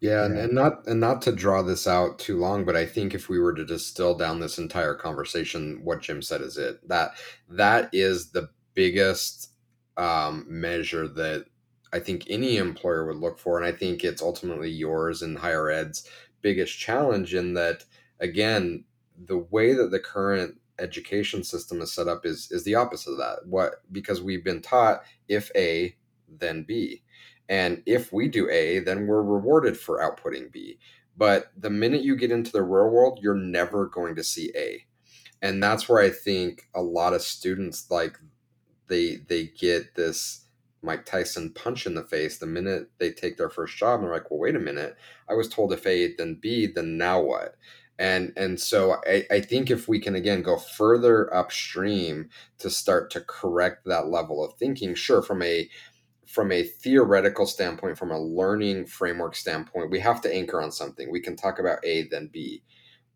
Yeah, And, and not and not to draw this out too long but i think if we were to distill down this entire conversation what jim said is it that that is the biggest um, measure that I think any employer would look for. And I think it's ultimately yours and higher ed's biggest challenge in that, again, the way that the current education system is set up is is the opposite of that. What because we've been taught if A, then B. And if we do A, then we're rewarded for outputting B. But the minute you get into the real world, you're never going to see A. And that's where I think a lot of students like they they get this Mike Tyson punch in the face the minute they take their first job. And they're like, well, wait a minute. I was told if A, then B, then now what? And and so I, I think if we can again go further upstream to start to correct that level of thinking, sure, from a from a theoretical standpoint, from a learning framework standpoint, we have to anchor on something. We can talk about A, then B.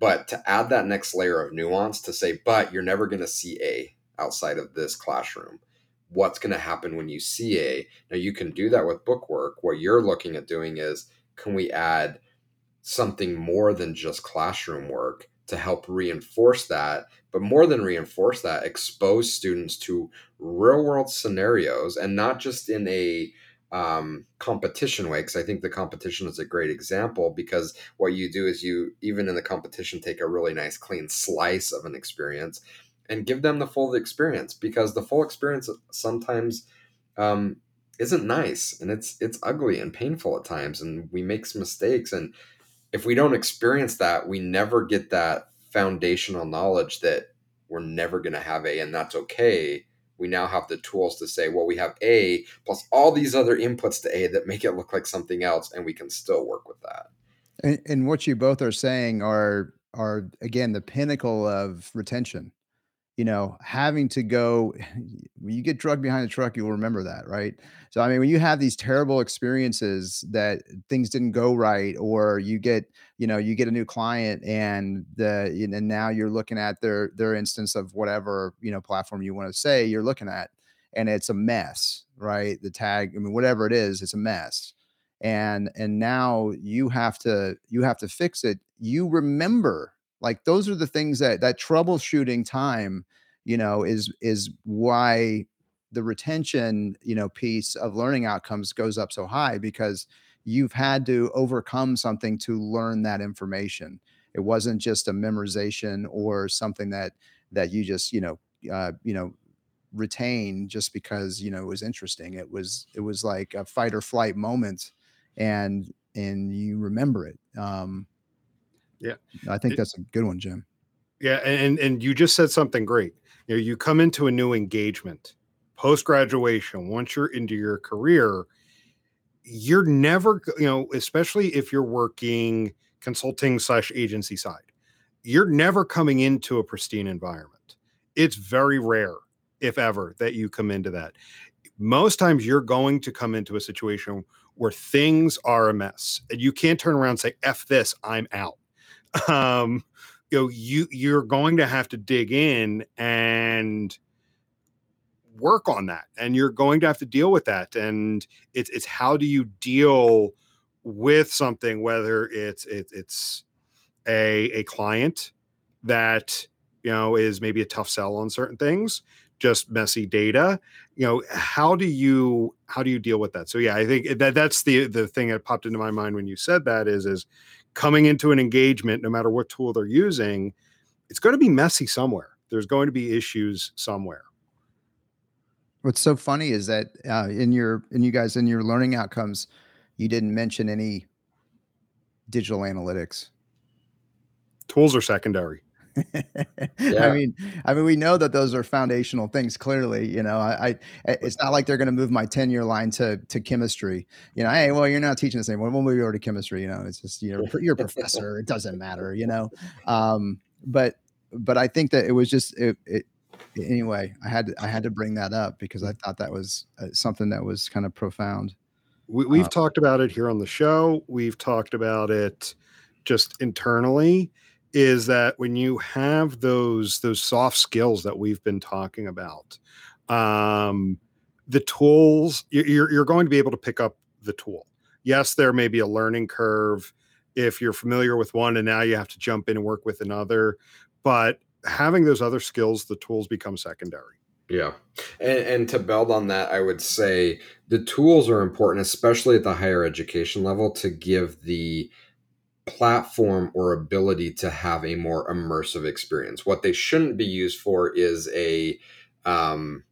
But to add that next layer of nuance to say, but you're never going to see A outside of this classroom what's going to happen when you see A. Now you can do that with bookwork. What you're looking at doing is can we add something more than just classroom work to help reinforce that, but more than reinforce that, expose students to real world scenarios and not just in a um, competition way because I think the competition is a great example because what you do is you even in the competition take a really nice clean slice of an experience and give them the full experience because the full experience sometimes um, isn't nice and it's it's ugly and painful at times and we make some mistakes and if we don't experience that we never get that foundational knowledge that we're never going to have a and that's okay we now have the tools to say, well, we have A plus all these other inputs to A that make it look like something else, and we can still work with that. And, and what you both are saying are are again the pinnacle of retention you know, having to go when you get drugged behind the truck, you'll remember that, right? So I mean, when you have these terrible experiences that things didn't go right, or you get, you know, you get a new client and the and now you're looking at their their instance of whatever, you know, platform you want to say you're looking at, and it's a mess, right? The tag, I mean, whatever it is, it's a mess. And and now you have to you have to fix it. You remember like those are the things that that troubleshooting time, you know, is is why the retention, you know, piece of learning outcomes goes up so high because you've had to overcome something to learn that information. It wasn't just a memorization or something that that you just, you know, uh, you know, retain just because you know it was interesting. It was it was like a fight or flight moment, and and you remember it. Um, yeah. I think that's a good one, Jim. Yeah, and and you just said something great. You know, you come into a new engagement post graduation, once you're into your career, you're never, you know, especially if you're working consulting slash agency side, you're never coming into a pristine environment. It's very rare, if ever, that you come into that. Most times you're going to come into a situation where things are a mess and you can't turn around and say, F this, I'm out um, you know, you you're going to have to dig in and work on that, and you're going to have to deal with that. And it's it's how do you deal with something, whether it's it, it's a a client that you know is maybe a tough sell on certain things just messy data you know how do you how do you deal with that so yeah i think that that's the the thing that popped into my mind when you said that is is coming into an engagement, no matter what tool they're using, it's going to be messy somewhere. There's going to be issues somewhere. What's so funny is that uh, in your in you guys in your learning outcomes, you didn't mention any digital analytics. Tools are secondary. Yeah. I mean, I mean, we know that those are foundational things. Clearly, you know, I, I it's not like they're going to move my tenure line to to chemistry. You know, hey, well, you're not teaching the same. When we go to chemistry, you know, it's just you know, you're a professor. It doesn't matter, you know. Um, but but I think that it was just it, it anyway. I had to, I had to bring that up because I thought that was uh, something that was kind of profound. We, have uh, talked about it here on the show. We've talked about it just internally is that when you have those those soft skills that we've been talking about um the tools you're you're going to be able to pick up the tool. Yes there may be a learning curve if you're familiar with one and now you have to jump in and work with another but having those other skills the tools become secondary. Yeah. And, and to build on that i would say the tools are important especially at the higher education level to give the platform or ability to have a more immersive experience. What they shouldn't be used for is a um,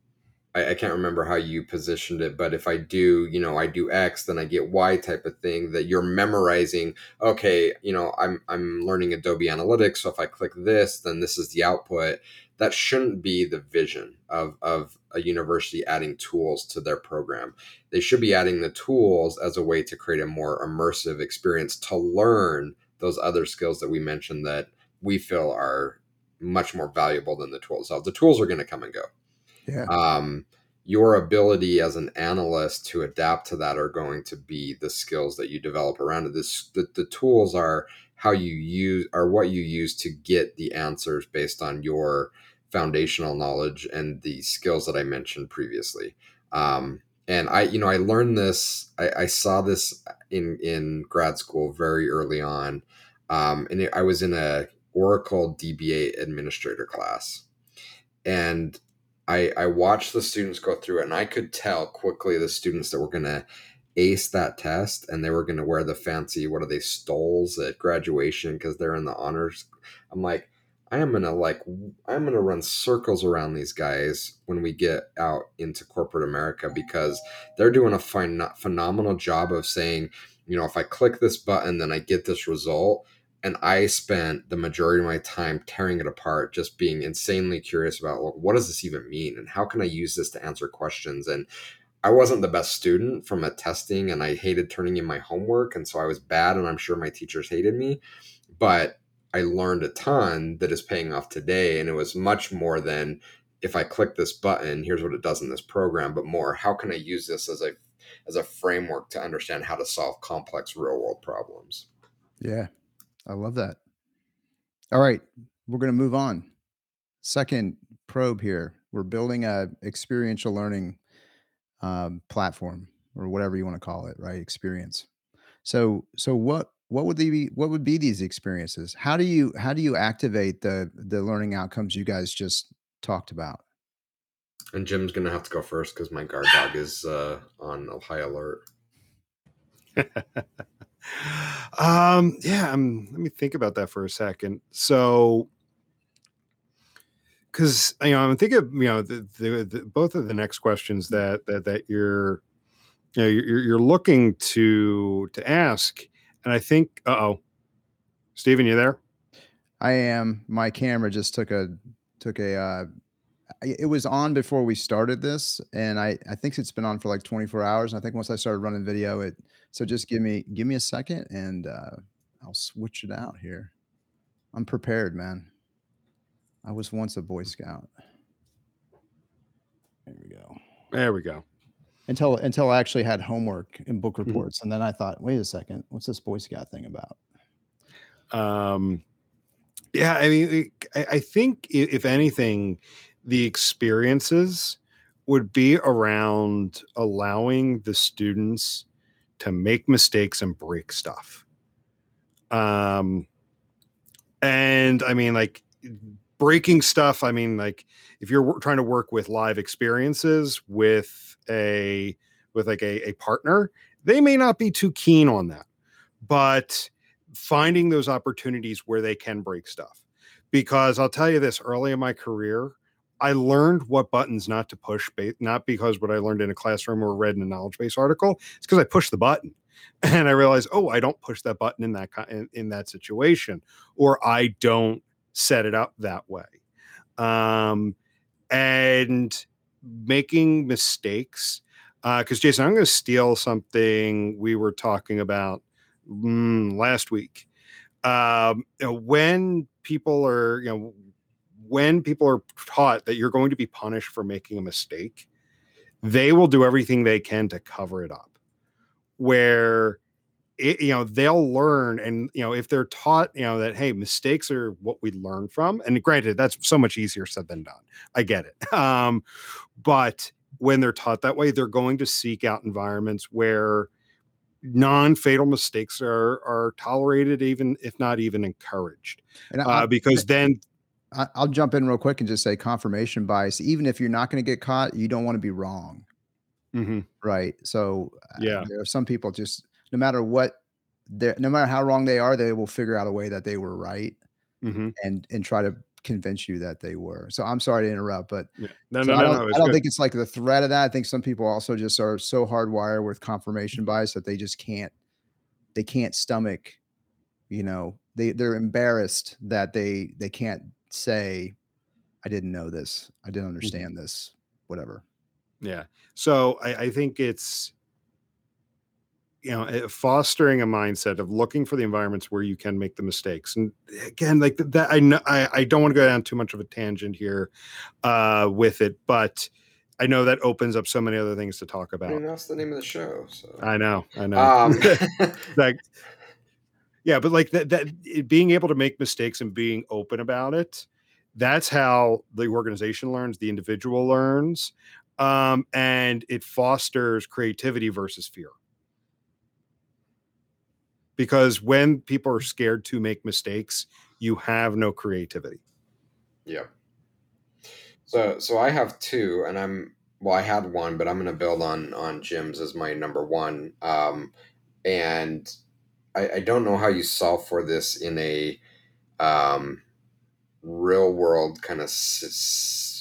I, I, can't remember how you positioned it, but if I do, you know, I do X, then I get Y type of thing that you're memorizing. Okay, you know, I'm I'm learning Adobe Analytics, so if I click this, then this is the output. That shouldn't be the vision of of a university adding tools to their program. They should be adding the tools as a way to create a more immersive experience to learn those other skills that we mentioned that we feel are much more valuable than the tools. So the tools are going to come and go yeah. um, your ability as an analyst to adapt to that are going to be the skills that you develop around it. This the, the tools are how you use are what you use to get the answers based on your foundational knowledge and the skills that I mentioned previously. Um, and I, you know, I learned this. I, I, saw this in in grad school very early on, um, and it, I was in a Oracle DBA administrator class, and I, I watched the students go through it and I could tell quickly the students that were going to ace that test and they were going to wear the fancy, what are they, stoles at graduation because they're in the honors. I'm like, I am to like, I'm to run circles around these guys when we get out into corporate America because they're doing a phen- phenomenal job of saying, you know, if I click this button, then I get this result and I spent the majority of my time tearing it apart, just being insanely curious about well, what does this even mean and how can I use this to answer questions. And I wasn't the best student from a testing, and I hated turning in my homework, and so I was bad, and I'm sure my teachers hated me. But I learned a ton that is paying off today, and it was much more than if I click this button, here's what it does in this program, but more how can I use this as a as a framework to understand how to solve complex real world problems. Yeah, I love that. All right, we're going to move on. Second probe here. We're building a experiential learning um, platform or whatever you want to call it, right? Experience. So, so what what would they be? What would be these experiences? How do you how do you activate the the learning outcomes you guys just talked about? And Jim's gonna have to go first because my guard dog is uh, on high alert. um, yeah, um, let me think about that for a second. So, because you know, I'm thinking, you know, the, the, the, both of the next questions that that that you're, you know, you're, you're looking to to ask, and I think, uh oh, Stephen, you there? I am. My camera just took a took a. Uh, it was on before we started this, and I I think it's been on for like 24 hours. And I think once I started running video, it so just give me give me a second and uh, I'll switch it out here. I'm prepared, man. I was once a Boy Scout. There we go. There we go. Until until I actually had homework and book mm-hmm. reports, mm-hmm. and then I thought, wait a second, what's this Boy Scout thing about? Um, yeah, I mean, I, I think if anything, the experiences would be around allowing the students to make mistakes and break stuff. Um, and I mean, like breaking stuff. I mean, like if you're trying to work with live experiences with a with like a, a partner, they may not be too keen on that. But finding those opportunities where they can break stuff. Because I'll tell you this early in my career, I learned what buttons not to push, not because what I learned in a classroom or read in a knowledge base article. It's because I pushed the button, and I realized, oh, I don't push that button in that in, in that situation, or I don't set it up that way. Um, and making mistakes, because uh, Jason, I'm going to steal something we were talking about mm, last week. Um, you know, when people are, you know, when people are taught that you're going to be punished for making a mistake, they will do everything they can to cover it up. Where it, you know they'll learn and you know if they're taught you know that hey mistakes are what we learn from and granted that's so much easier said than done i get it um but when they're taught that way they're going to seek out environments where non-fatal mistakes are are tolerated even if not even encouraged and I, uh, because then I'll jump in real quick and just say confirmation bias. Even if you're not going to get caught, you don't want to be wrong. Mm-hmm. Right. So, uh, yeah, there are some people just, no matter what, no matter how wrong they are, they will figure out a way that they were right mm-hmm. and and try to convince you that they were. So I'm sorry to interrupt, but yeah. no, so no, I don't, no, I don't think it's like the threat of that. I think some people also just are so hardwired with confirmation bias that they just can't they can't stomach, you know, they they're embarrassed that they they can't say, I didn't know this, I didn't mm-hmm. understand mm-hmm. this, whatever. Yeah. So I, I think it's you know eh, fostering a mindset of looking for the environments where you can make the mistakes and again like that i know I, I don't want to go down too much of a tangent here uh with it but i know that opens up so many other things to talk about I mean, that's the name of the show so. I know i know. Um. like yeah but like that that being able to make mistakes and being open about it that's how the organization learns the individual learns um, and it fosters creativity versus fear because when people are scared to make mistakes you have no creativity yeah So so I have two, and I'm well, I had one, but I'm going to build on on Jim's as my number one. Um, and I, I don't know how you solve for this in a um, real world kind of s-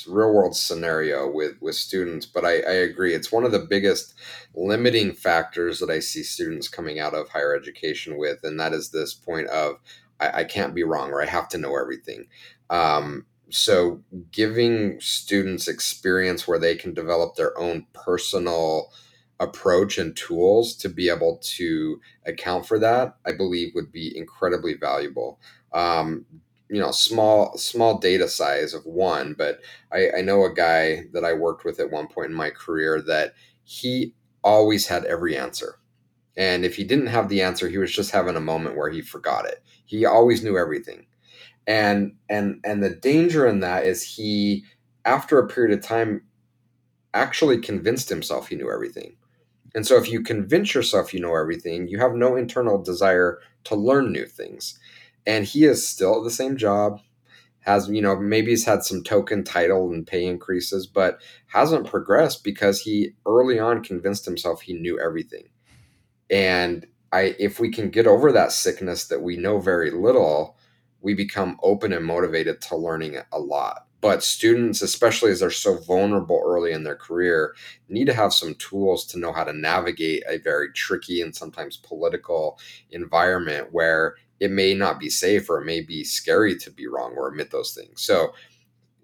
real world scenario with with students but I, I agree. It's one of the biggest limiting factors that i see students coming out of higher education with and that is this point of i, I can't be wrong or i have to know everything. Um, so giving students experience where they can develop their own personal approach and tools to be able to account for that i believe would be incredibly valuable. Um, you know small small data size of one but I, I know a guy that i worked with at one point in my career that he always had every answer. And if he didn't have the answer he was just having a moment where he forgot it. He always knew everything. And and and the danger in that is he after a period of time actually convinced himself he knew everything. And so if you convince yourself you know everything you have no internal desire to learn new things and he is still at the same job has you know maybe he's had some token title and pay increases but hasn't progressed because he early on convinced himself he knew everything. And i if we can get over that sickness that we know very little we become open and motivated to learning a lot. But students especially as they're so vulnerable early in their career need to have some tools to know how to navigate a very tricky and sometimes political environment where it may not be safe or it may be scary to be wrong or admit those things. So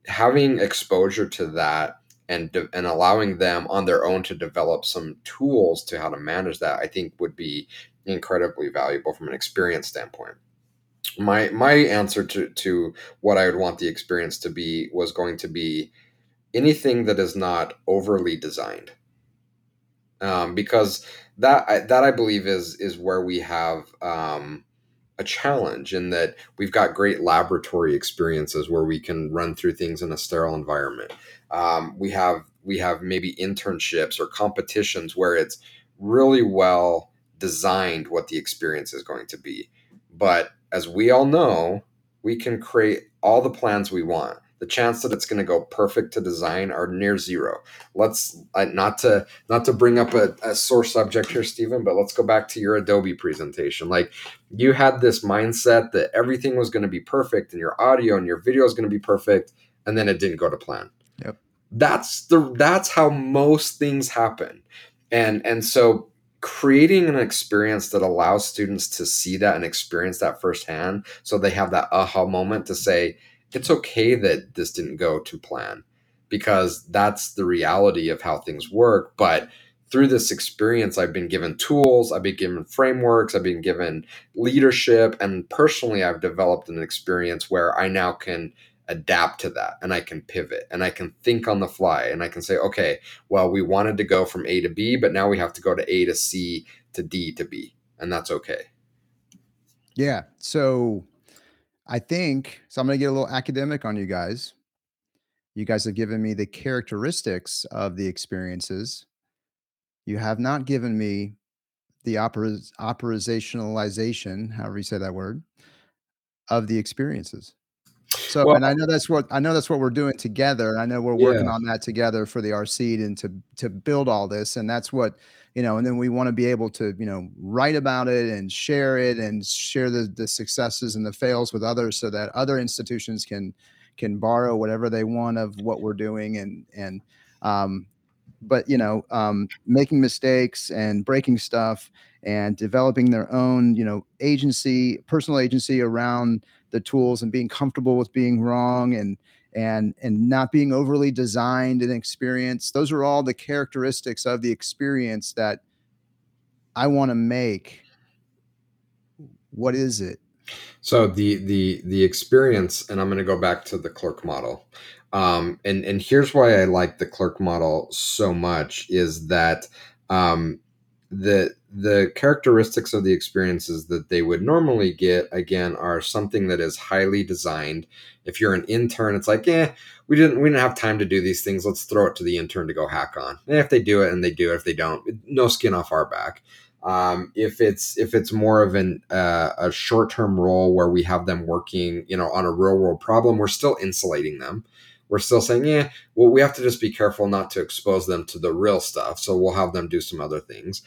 having exposure to that and de- and allowing them on their own to develop some tools to how to manage that, I think would be incredibly valuable from an experience standpoint. My my answer to to what I would want the experience to be was going to be anything that is not overly designed, um, because that I, that I believe is is where we have um, a challenge in that we've got great laboratory experiences where we can run through things in a sterile environment. Um, we have we have maybe internships or competitions where it's really well designed what the experience is going to be. But as we all know, we can create all the plans we want the chance that it's going to go perfect to design are near zero. Let's uh, not to not to bring up a, a sore subject here, Stephen, but let's go back to your Adobe presentation. Like you had this mindset that everything was going to be perfect, and your audio and your video is going to be perfect, and then it didn't go to plan. Yep. That's the that's how most things happen, and and so creating an experience that allows students to see that and experience that firsthand so they have that aha moment to say it's okay that this didn't go to plan because that's the reality of how things work. But through this experience, I've been given tools, I've been given frameworks, I've been given leadership, and personally, I've developed an experience where I now can adapt to that and I can pivot and I can think on the fly and I can say, okay, well, we wanted to go from A to B, but now we have to go to A to C to D to B, and that's okay. Yeah. So I think so. I'm going to get a little academic on you guys. You guys have given me the characteristics of the experiences. You have not given me the opera, operationalization, however you say that word, of the experiences. So, Well, and I know that's what I know that's what we're doing together. I know we're working yeah. on that together for the RC and to to build all this, and that's what you know. And then we want to be able to you know write about it and share it and share the the successes and the fails with others, so that other institutions can can borrow whatever they want of what we're doing and and um, but you know um, making mistakes and breaking stuff and developing their own you know agency personal agency around the tools and being comfortable with being wrong and and and not being overly designed and experienced those are all the characteristics of the experience that i want to make. What is it? So the the the experience, and I'm going to go back to the clerk model, um, and and here's why I like the clerk model so much is that um, the the characteristics of the experiences that they would normally get again are something that is highly designed. If you're an intern, it's like, yeah, we didn't we didn't have time to do these things. Let's throw it to the intern to go hack on. And if they do it, and they do it. If they don't, no skin off our back um, if it's if it's more of an uh, a short term role where we have them working, you know, on a real world problem, we're still insulating them. we're still saying, yeah, well, we have to just be careful not to expose them to the real stuff. So we'll have them do some other things.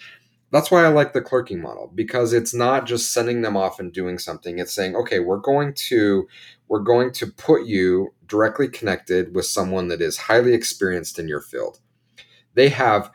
That's why I like the clerking model because it's not just sending them off and doing something. It's saying, okay, we're going to we're going to put you directly connected with someone that is highly experienced in your field. They have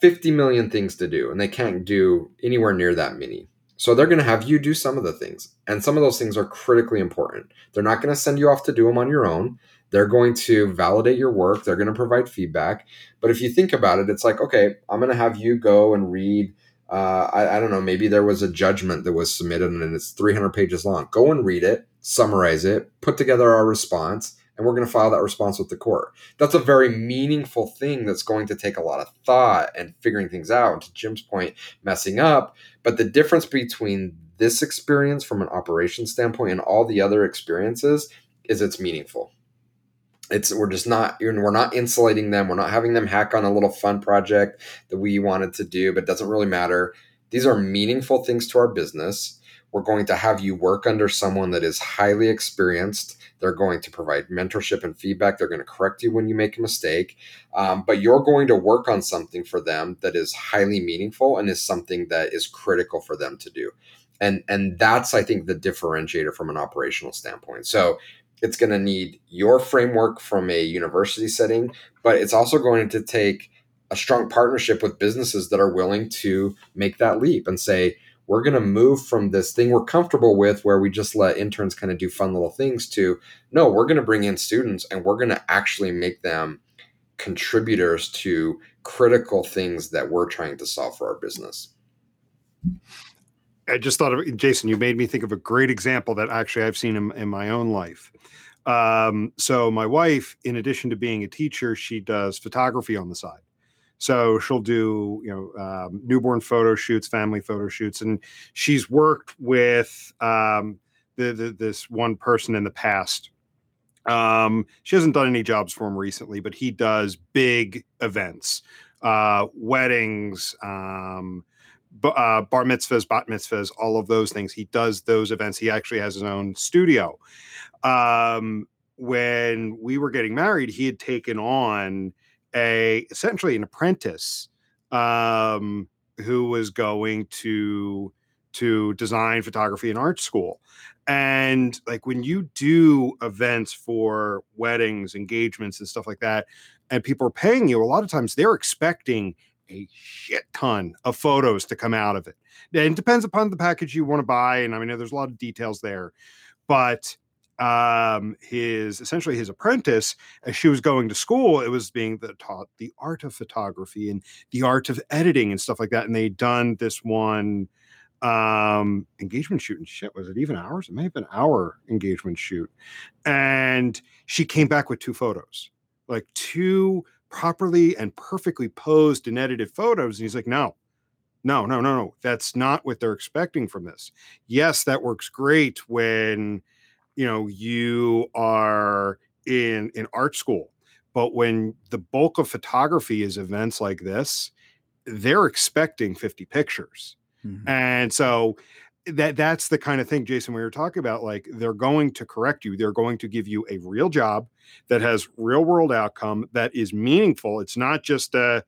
50 million things to do and they can't do anywhere near that many. So they're going to have you do some of the things. And some of those things are critically important. They're not going to send you off to do them on your own. They're going to validate your work. They're going to provide feedback. But if you think about it, it's like, okay, I'm going to have you go and read. Uh, I, I don't know, maybe there was a judgment that was submitted and it's 300 pages long. Go and read it, summarize it, put together our response, and we're going to file that response with the court. That's a very meaningful thing that's going to take a lot of thought and figuring things out. And to Jim's point, messing up. But the difference between this experience from an operation standpoint and all the other experiences is it's meaningful it's we're just not we're not insulating them. We're not having them hack on a little fun project that we wanted to do but doesn't really matter. These are meaningful things to our business. We're going to have you work under someone that is highly experienced. They're going to provide mentorship and feedback. They're going to correct you when you make a mistake. Um, but you're going to work on something for them that is highly meaningful and is something that is critical for them to do. And and that's i think the differentiator from an operational standpoint. So it's going to need your framework from a university setting, but it's also going to take a strong partnership with businesses that are willing to make that leap and say, we're going to move from this thing we're comfortable with where we just let interns kind of do fun little things to no, we're going to bring in students and we're going to actually make them contributors to critical things that we're trying to solve for our business. I just thought of Jason. You made me think of a great example that actually I've seen in, in my own life. Um, so my wife, in addition to being a teacher, she does photography on the side. So she'll do you know um, newborn photo shoots, family photo shoots, and she's worked with um, the, the, this one person in the past. Um, she hasn't done any jobs for him recently, but he does big events, uh, weddings, um, uh, bar mitzvahs, bat mitzvahs, all of those things. He does those events. He actually has his own studio. Um, when we were getting married, he had taken on a essentially an apprentice um, who was going to to design photography and art school. And like when you do events for weddings, engagements, and stuff like that, and people are paying you, a lot of times they're expecting a shit ton of photos to come out of it. And it depends upon the package you want to buy. And I mean, there's a lot of details there. But um his essentially his apprentice as she was going to school it was being the, taught the art of photography and the art of editing and stuff like that and they'd done this one um engagement shoot and shit was it even hours it may have been hour engagement shoot and she came back with two photos like two properly and perfectly posed and edited photos. And he's like, no, no, no, no, no. That's not what they're expecting from this. Yes, that works great when you know you are in in art school, but when the bulk of photography is events like this, they're expecting 50 pictures. Mm-hmm. And so that that's the kind of thing jason we were talking about like they're going to correct you they're going to give you a real job that has real world outcome that is meaningful it's not just a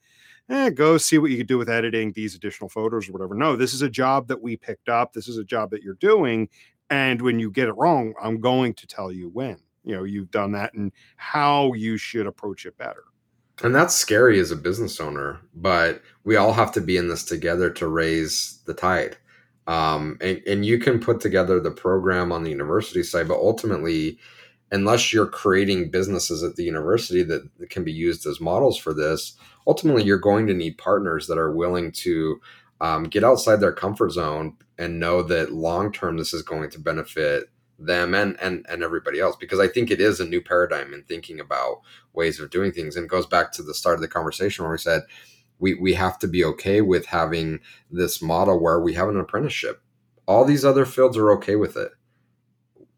eh, go see what you can do with editing these additional photos or whatever. No this is a job that we picked up this is a job that you're doing and when you get it wrong i'm going to tell you when you know you've done that and how you should approach it better. And that's scary as a business owner but we all have to be in this together to raise the tide um, and, and you can put together the program on the university side but ultimately unless you're creating businesses at the university that, can be used as models for this ultimately you're going to need partners that are willing to um, get outside their comfort zone and know that long term this is going to benefit them and, and and everybody else because i think it is a new paradigm in thinking about ways of doing things and goes back to the start of the conversation where we said we we have to be okay with having this model where we have an apprenticeship. All these other fields are okay with it.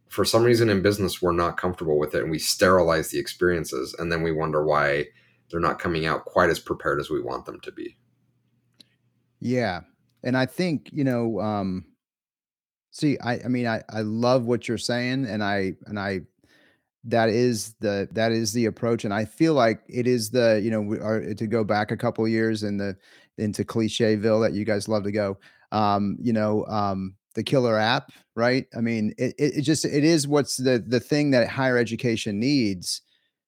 For some reason in business, we're not comfortable with it and we sterilize the experiences and then we wonder why they're not coming out quite as prepared as we want them to be. Yeah. And I think, you know, um, see, I, I mean, I, I love what you're saying and I, and I that is the that is the approach and i feel like it is the you know we are to go back a couple years in the into clicheville that you guys love to go um you know um the killer app right? I mean it, it, it just it is what's the the thing that higher education needs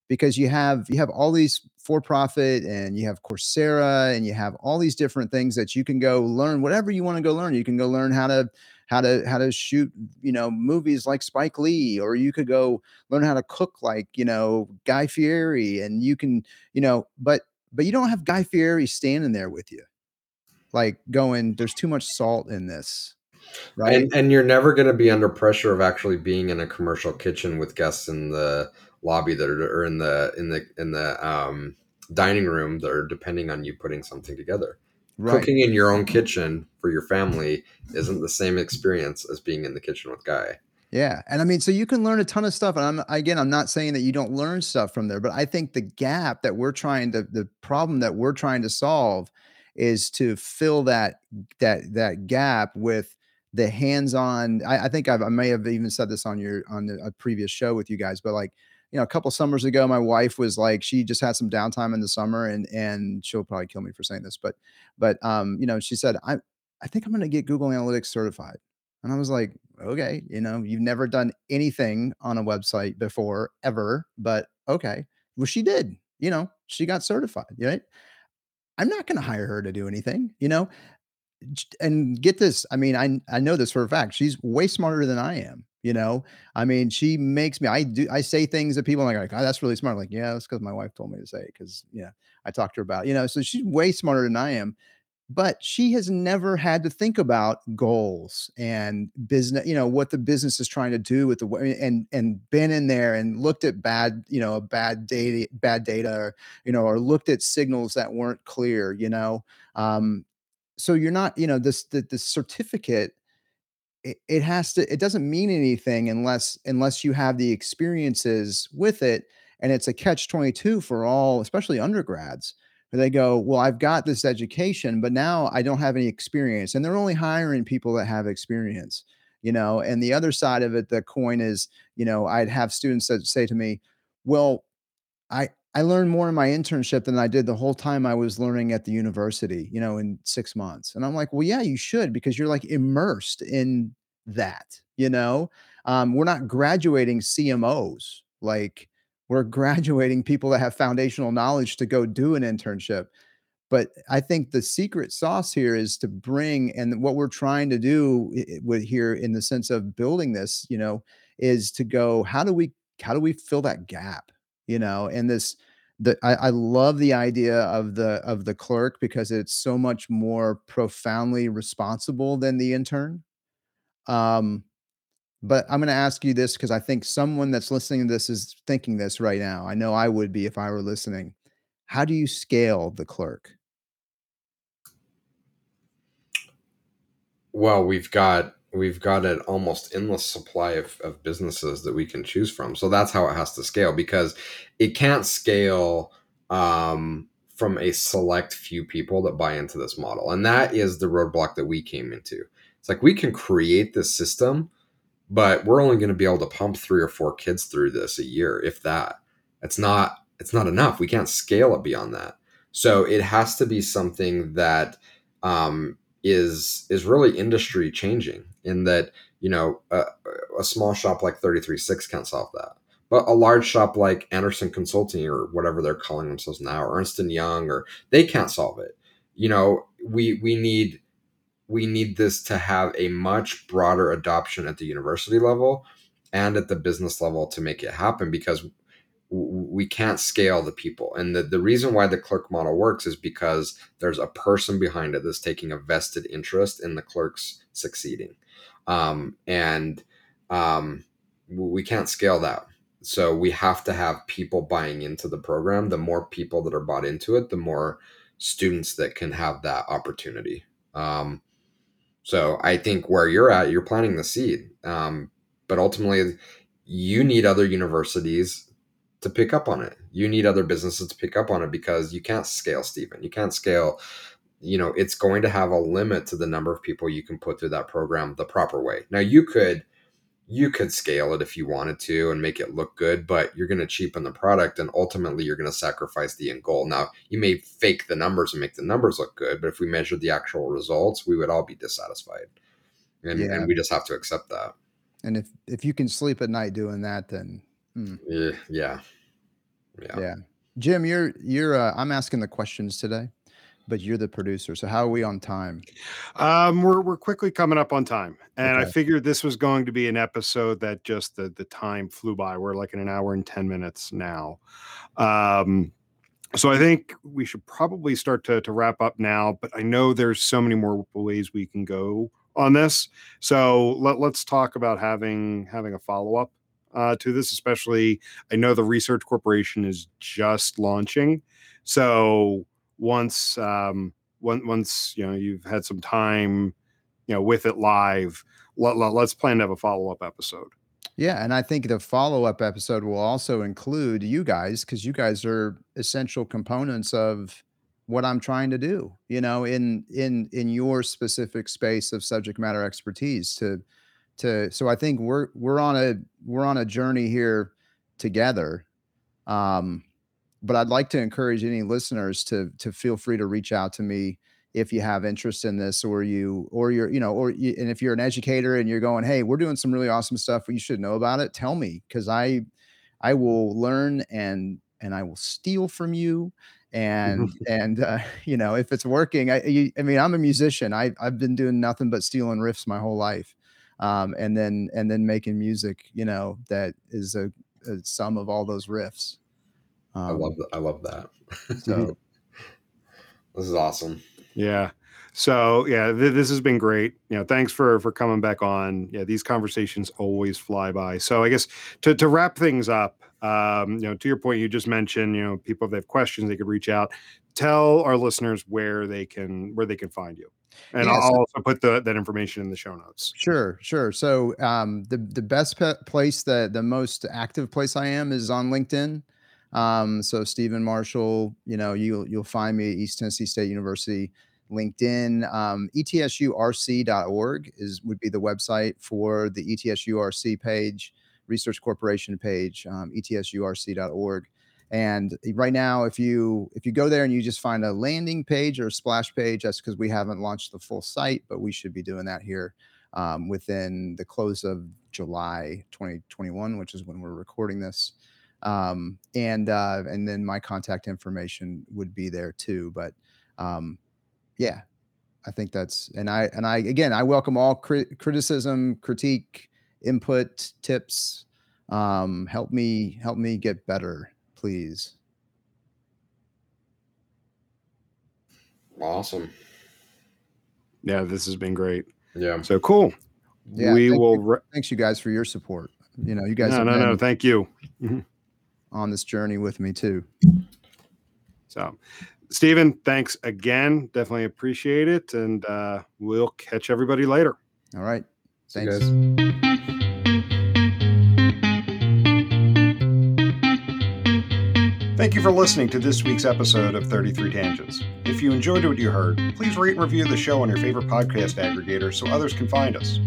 because you have you have all these for profit and you have coursera and you have all these different things that you can go learn whatever you want to go learn. You can go learn how to how to how to shoot you know movies like Spike Lee or you could go learn how to cook like you know Guy Fieri and you can you know but but you don't have Guy Fieri standing there with you like going there's too much salt in this right? And, and you're never going to be under pressure of actually being in a commercial kitchen with guests in the lobby that are or in the in the in the um, dining room that are depending on you putting something together Right. Cooking in your own kitchen for your family isn't the same experience as being in the kitchen with Guy. Yeah. And I mean, so you can learn a ton of stuff. And I'm again, I'm not saying that you don't learn stuff from there, but I think the gap that we're trying to the problem that we're trying to solve is to fill that that that gap with the hands-on. I, I think I've, i may have even said this on your on the, a previous show with you guys, but like you know, a couple summers ago, my wife was like, she just had some downtime in the summer, and and she'll probably kill me for saying this, but but um, you know, she said, I I think I'm going to get Google Analytics certified, and I was like, okay, you know, you've never done anything on a website before ever, but okay, well, she did, you know, she got certified, right? I'm not going to hire her to do anything, you know? And get this i mean i i know this for a fact she's way smarter than i am you know? I mean she makes me i do i say things that people are like oh, that's really smart. I'm like yeah that's because my wife told me to say it. because yeah i talked to her about you know so she's way smarter than i am but she has never had to think about goals and business you know what the business is trying to do with the way and and been in there and looked at bad you know bad data bad data or you know or looked at signals that weren't clear you know? Um so you're not you know this the, the certificate it, has to it doesn't mean anything unless unless you have the experiences with it and it's a catch 22 for all especially undergrads where they go well i've got this education but now i don't have any experience and they're only hiring people that have experience you know and the other side of it the coin is you know i'd have students that say to me well i I learned more in my internship than I did the whole time I was learning at the university, you know, in 6 months. And I'm like, "Well, yeah, you should because you're like immersed in that, you know? Um, we're not graduating CMOs. Like we're graduating people that have foundational knowledge to go do an internship. But I think the secret sauce here is to bring, and what we're trying to do with here in the sense of building this, you know, is to go, how do we, how do we fill that gap? you know, and this the I, I love the idea of the of the clerk because it's so much more profoundly responsible than the intern. Um, but I'm going to ask you this because I think someone that's listening to this is thinking this right now. I know I would be if I were listening. How do you scale the clerk? Well, we've got we've got an almost endless supply of, of businesses that we can choose from. So that's how it has to scale because it can't scale um, from a select few people that buy into this model. And that is the roadblock that we came into. It's like we can create this system, but we're only going to be able to pump three or four kids through this a year, if that. It's not it's not enough. We can't scale it beyond that. So it has to be something that um, is is really industry changing in that you know a, a small shop like 33 Sticks can't solve that but a large shop like Andersen consulting or whatever they're calling themselves now or ernst and young or they can't solve it you know we we need we need this to have a much broader adoption at the university level and at the business level to make it happen because we can't scale the people. And the, the reason why the clerk model works is because there's a person behind it that's taking a vested interest in the clerks succeeding. Um, and um, we can't scale that. So we have to have people buying into the program. The more people that are bought into it, the more students that can have that opportunity. Um, so I think where you're at, you're planting the seed. Um, but ultimately, you need other universities to pick up on it. You need other businesses to pick up on it because you can't scale, Stephen. You can't scale. You know, it's going to have a limit to the number of people you can put through that program the proper way. Now, you could you could scale it if you wanted to and make it look good, but you're going to cheapen the product and ultimately you're going to sacrifice the end goal. Now, you may fake the numbers and make the numbers look good, but if we measured the actual results, we would all be dissatisfied. And, yeah. and we just have to accept that. And if if you can sleep at night doing that, then hmm. yeah, yeah, yeah, yeah. Jim, you're you're. Uh, I'm asking the questions today but you're the producer. So how are we on time? Um, we're we're quickly coming up on time, and okay. I figured this was going to be an episode that just the the time flew by. We're like in an hour and ten minutes now. Um, so I think we should probably start to to wrap up now. But I know there's so many more ways we can go on this. So let let's talk about having having a follow up uh, to this. Especially, I know the Research Corporation is just launching, so once um, once once you know you've had some time, you know, with it live, let, let, let's plan to have a follow up episode. Yeah, and I think the follow up episode will also include you guys because you guys are essential components of what I'm trying to do. You know, in in in your specific space of subject matter expertise to to so I think we're we're on a we're on a journey here together. Um, but I'd like to encourage any listeners to to feel free to reach out to me if you have interest in this or you or you're you know or you, and if you're an educator and you're going hey we're doing some really awesome stuff you should know about it tell me because i i will learn and and i will steal from you and and uh, you know if it's working i you, i mean i'm a musician i i've been doing nothing but stealing riffs my whole life um and then and then making music you know that is a, a sum of all those riffs um, I love that. I love that. So this is awesome. Yeah. So yeah, th- this has been great. You know, thanks for for coming back on. Yeah, these conversations always fly by. So I guess to to wrap things up, um, you know, to your point, you just mentioned, you know, people if they have questions, they could reach out. Tell our listeners where they can where they can find you. And yeah, I'll so, also put the, that information in the show notes. Sure, sure. So um, the the best place, the the most active place I am is on LinkedIn. Um, so Stephen Marshall, you know, you you'll find me at East Tennessee State University, LinkedIn, um, etsurc.org is would be the website for the ETSURC page, Research Corporation page, um, etsurc.org. And right now, if you if you go there and you just find a landing page or a splash page, that's because we haven't launched the full site, but we should be doing that here um, within the close of July 2021, which is when we're recording this um, and uh, and then my contact information would be there too. But um, yeah, I think that's and I and I again I welcome all cri- criticism, critique, input, tips. Um, help me help me get better, please. Awesome. Yeah, this has been great. Yeah. So cool. Yeah, we will. You, re- thanks you guys for your support. You know, you guys. No, no, no. Thank you. On this journey with me too. So, Stephen, thanks again. Definitely appreciate it. And uh, we'll catch everybody later. All right. Thanks. guys. Thank you for listening to this week's episode of 33 Tangents. If you enjoyed what you heard, please rate and review the show on your favorite podcast aggregator so others can find us.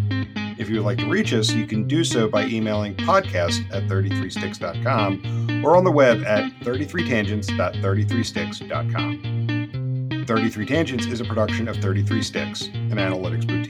If you would like to reach us, you can do so by emailing podcast at 33sticks.com or on the web at 33tangents.33sticks.com. 33 Tangents is a production of 33 Sticks, an analytics boutique.